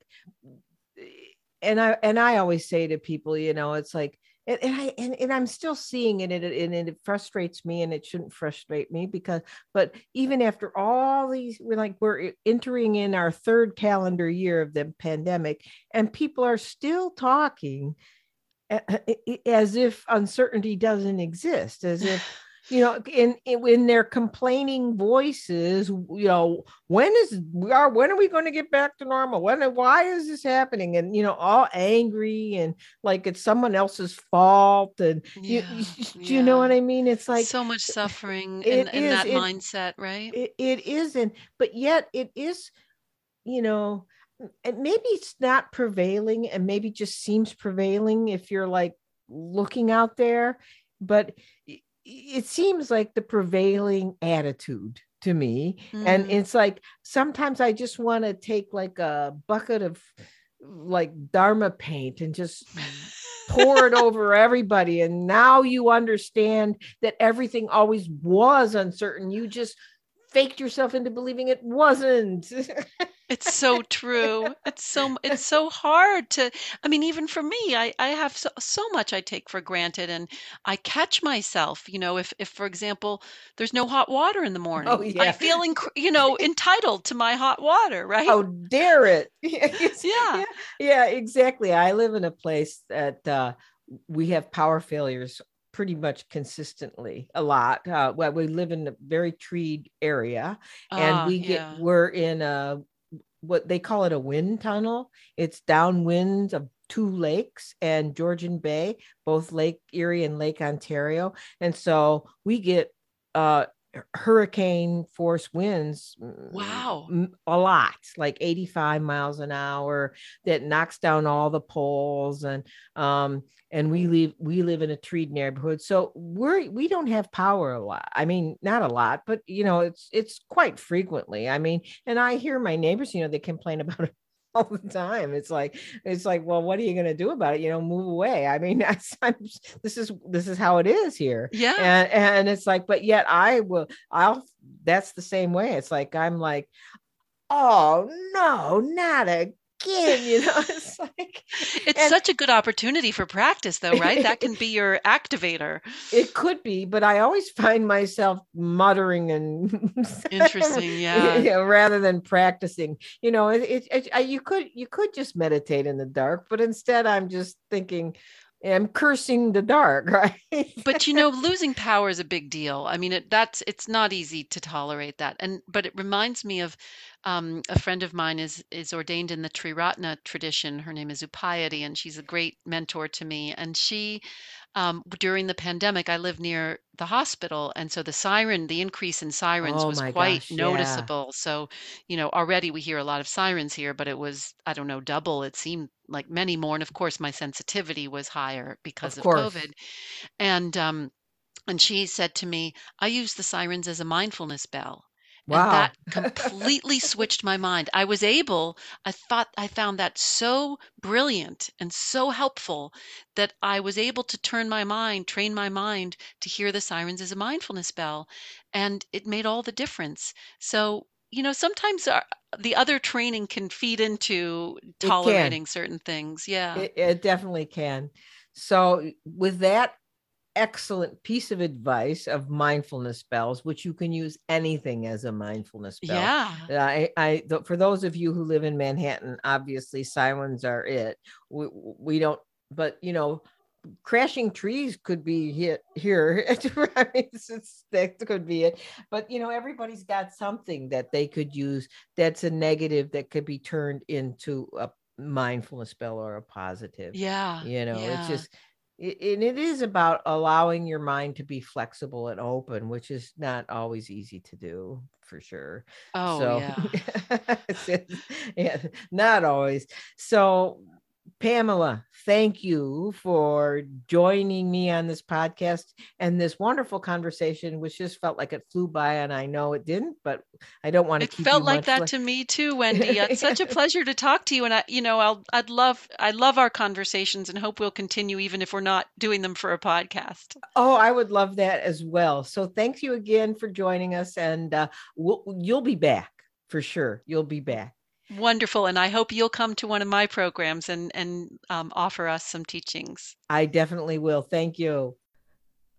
and I and I always say to people, you know, it's like and, and I and, and I'm still seeing it and, it and it frustrates me and it shouldn't frustrate me because but even after all these we're like we're entering in our third calendar year of the pandemic and people are still talking as if uncertainty doesn't exist as if you know in, in their complaining voices you know when is we are when are we going to get back to normal when why is this happening and you know all angry and like it's someone else's fault and you, Yeah. you, do you know what i mean it's like so much suffering in, in is, that it- mindset, right? it, it isn't but yet it is you know and maybe it's not prevailing and maybe just seems prevailing if you're like looking out there but it, seems like the prevailing attitude to me. And Mm. it's like sometimes i just want to take like a bucket of like dharma paint and just pour it over everybody. And now you understand that everything always was uncertain. You just faked yourself into believing it wasn't It's so true. It's so it's so hard to I mean even for me I I have so, so much I take for granted and I catch myself, you know, if if for example there's no hot water in the morning. Oh, yeah. I feel inc- you know entitled to my hot water, right? how dare it Yes, Yeah. yeah yeah exactly i live in a place that uh, we have power failures pretty much consistently a lot uh, well we live in a very treed area and Ah, we get yeah. we're in a what they call it a wind tunnel. It's downwind of two lakes and georgian bay both lake erie and lake ontario. And so we get uh hurricane force winds mm, Wow. a lot like 85 miles an hour that knocks down all the poles and um and we live we live in a treed neighborhood so we're we don't have power a lot i mean not a lot but you know it's it's quite frequently i mean and i hear my neighbors you know they complain about it all the time it's like it's like well what are you going to do about it you know move away i mean that's, I'm, this is this is how it is here Yeah. and and it's like but yet i will i'll that's the same way it's like i'm like oh no not again. You know, it's like It's and such a good opportunity for practice, though, right? That can be your activator. it could be, but I always find myself muttering and Interesting, yeah. yeah, rather than practicing. You know, it, it, it I, you could you could just meditate in the dark, but instead I'm just thinking. I'm cursing the dark, right? But you know, losing power is a big deal. I mean, it, that's it's not easy to tolerate that. And but it reminds me of um, a friend of mine is is ordained in the Triratna tradition. Her name is Upayati, and she's a great mentor to me. And she um, during the pandemic, I live near the hospital, and so the siren, the increase in sirens oh was my quite gosh, yeah. noticeable. So, you know, already we hear a lot of sirens here, but it was, I don't know, double. It seemed like many more. And of course, my sensitivity was higher because Of of course. COVID. And um, and she said to me, "I use the sirens as a mindfulness bell." And that completely switched my mind. I was able I thought I found that so brilliant and so helpful that I was able to turn my mind, train my mind to hear the sirens as a mindfulness bell, and it made all the difference. So, you know, sometimes our, the other training can feed into tolerating certain things. Yeah. It, it definitely can. So, with that excellent piece of advice of mindfulness bells, which you can use anything as a mindfulness bell. Yeah. Uh, I, I, th- for those of you who live in Manhattan, obviously sirens are it. We, we don't, but you know, crashing trees could be hit here. I mean, it's, that could be it. But you know, everybody's got something that they could use that's a negative that could be turned into a mindfulness bell or a positive. Yeah. You know, it's just and it is about allowing your mind to be flexible and open, which is not always easy to do for sure. Oh, So, yeah. yeah, not always. So, Pamela, thank you for joining me on this podcast and this wonderful conversation, which just felt like it flew by. And I know it didn't, but I don't want to It keep you felt like that le- to me too, Wendy. It's such a pleasure to talk to you, and I, you know, I'll, I'd love, I love our conversations, and hope we'll continue even if we're not doing them for a podcast. Oh, I would love that as well. So thank you again for joining us, and uh, we'll, you'll be back for sure. You'll be back. Wonderful, and I hope you'll come to one of my programs and and um, offer us some teachings. I definitely will. Thank you.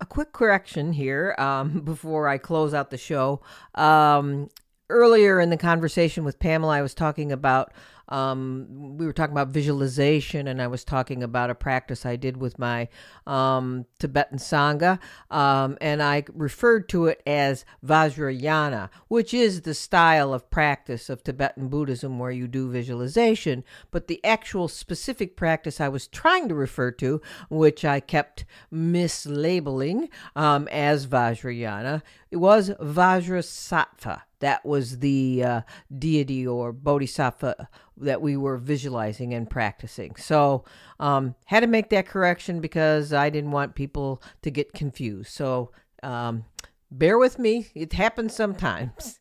A quick correction here um, before I close out the show. Um, earlier in the conversation with Pamela, I was talking about um, we were talking about visualization, and I was talking about a practice I did with my um, Tibetan Sangha, um, and I referred to it as Vajrayana, which is the style of practice of Tibetan Buddhism where you do visualization. But the actual specific practice I was trying to refer to, which I kept mislabeling um, as Vajrayana, it was Vajrasattva. That was the uh, deity or bodhisattva that we were visualizing and practicing. So, um, had to make that correction because I didn't want people to get confused. So, um, bear with me. It happens sometimes.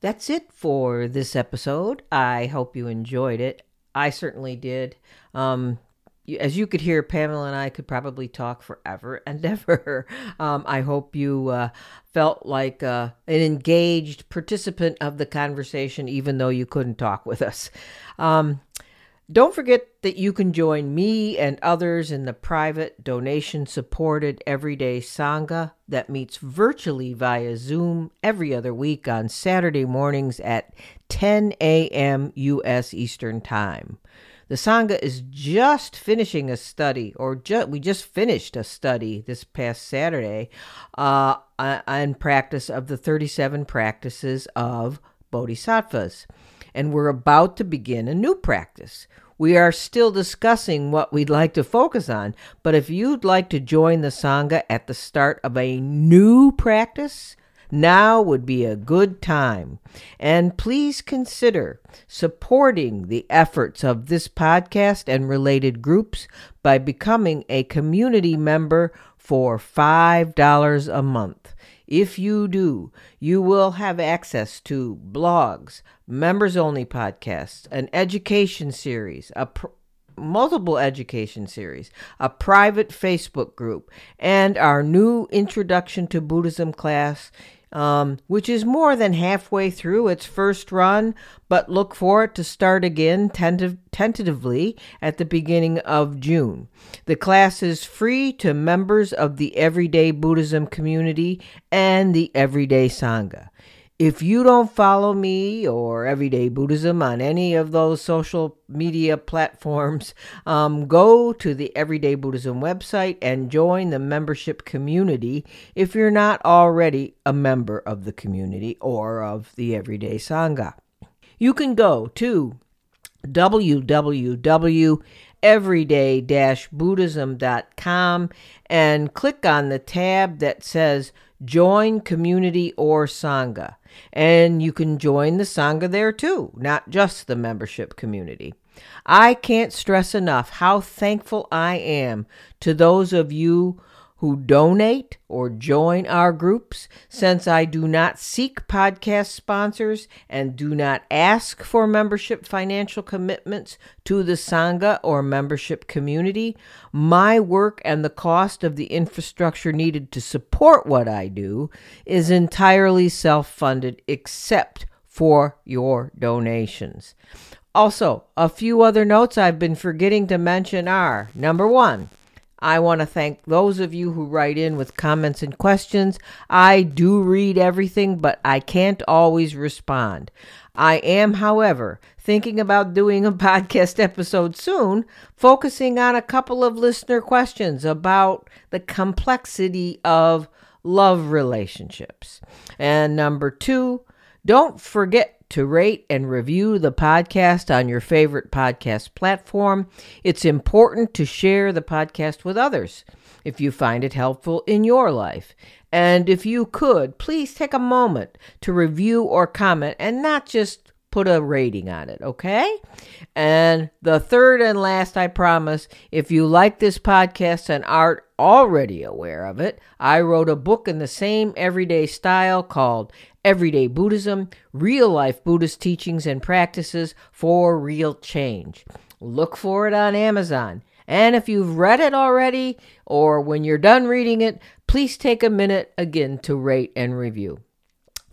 That's it for this episode. I hope you enjoyed it. I certainly did. Um, as you could hear, Pamela and I could probably talk forever and ever. Um, I hope you uh, felt like uh, an engaged participant of the conversation, even though you couldn't talk with us. Um, don't forget that you can join me and others in the private donation supported everyday Sangha that meets virtually via Zoom every other week on Saturday mornings at 10 a.m. U.S. Eastern Time. The Sangha is just finishing a study, or ju- we just finished a study this past Saturday uh, on practice of the 37 practices of Bodhisattvas. And we're about to begin a new practice. We are still discussing what we'd like to focus on, but if you'd like to join the Sangha at the start of a new practice, now would be a good time. And please consider supporting the efforts of this podcast and related groups by becoming a community member for $5 a month. If you do, you will have access to blogs, members only podcasts, an education series, a pr- multiple education series, a private Facebook group, and our new Introduction to Buddhism class um, which is more than halfway through its first run, but look for it to start again tentative, tentatively at the beginning of June. The class is free to members of the Everyday Buddhism community and the Everyday Sangha. If you don't follow me or Everyday Buddhism on any of those social media platforms, um, go to the Everyday Buddhism website and join the membership community if you're not already a member of the community or of the Everyday Sangha. You can go to www.everyday-buddhism.com and click on the tab that says Join Community or Sangha. And you can join the Sangha there too, not just the membership community. I can't stress enough how thankful I am to those of you who donate or join our groups, since I do not seek podcast sponsors and do not ask for membership financial commitments to the Sangha or membership community. My work and the cost of the infrastructure needed to support what I do is entirely self funded, except for your donations. Also, a few other notes I've been forgetting to mention are number one, I want to thank those of you who write in with comments and questions. I do read everything, but I can't always respond. I am, however, thinking about doing a podcast episode soon, focusing on a couple of listener questions about the complexity of love relationships. And number two, don't forget to rate and review the podcast on your favorite podcast platform. It's important to share the podcast with others if you find it helpful in your life. And if you could, please take a moment to review or comment and not just put a rating on it, okay? And the third and last, I promise, if you like this podcast and aren't already aware of it, I wrote a book in the same everyday style called Everyday Buddhism Real Life Buddhist Teachings and Practices for Real Change. Look for it on Amazon. And if you've read it already, or when you're done reading it, please take a minute again to rate and review.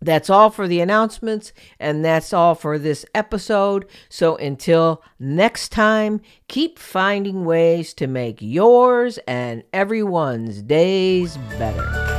That's all for the announcements, and that's all for this episode. So until next time, keep finding ways to make yours and everyone's days better.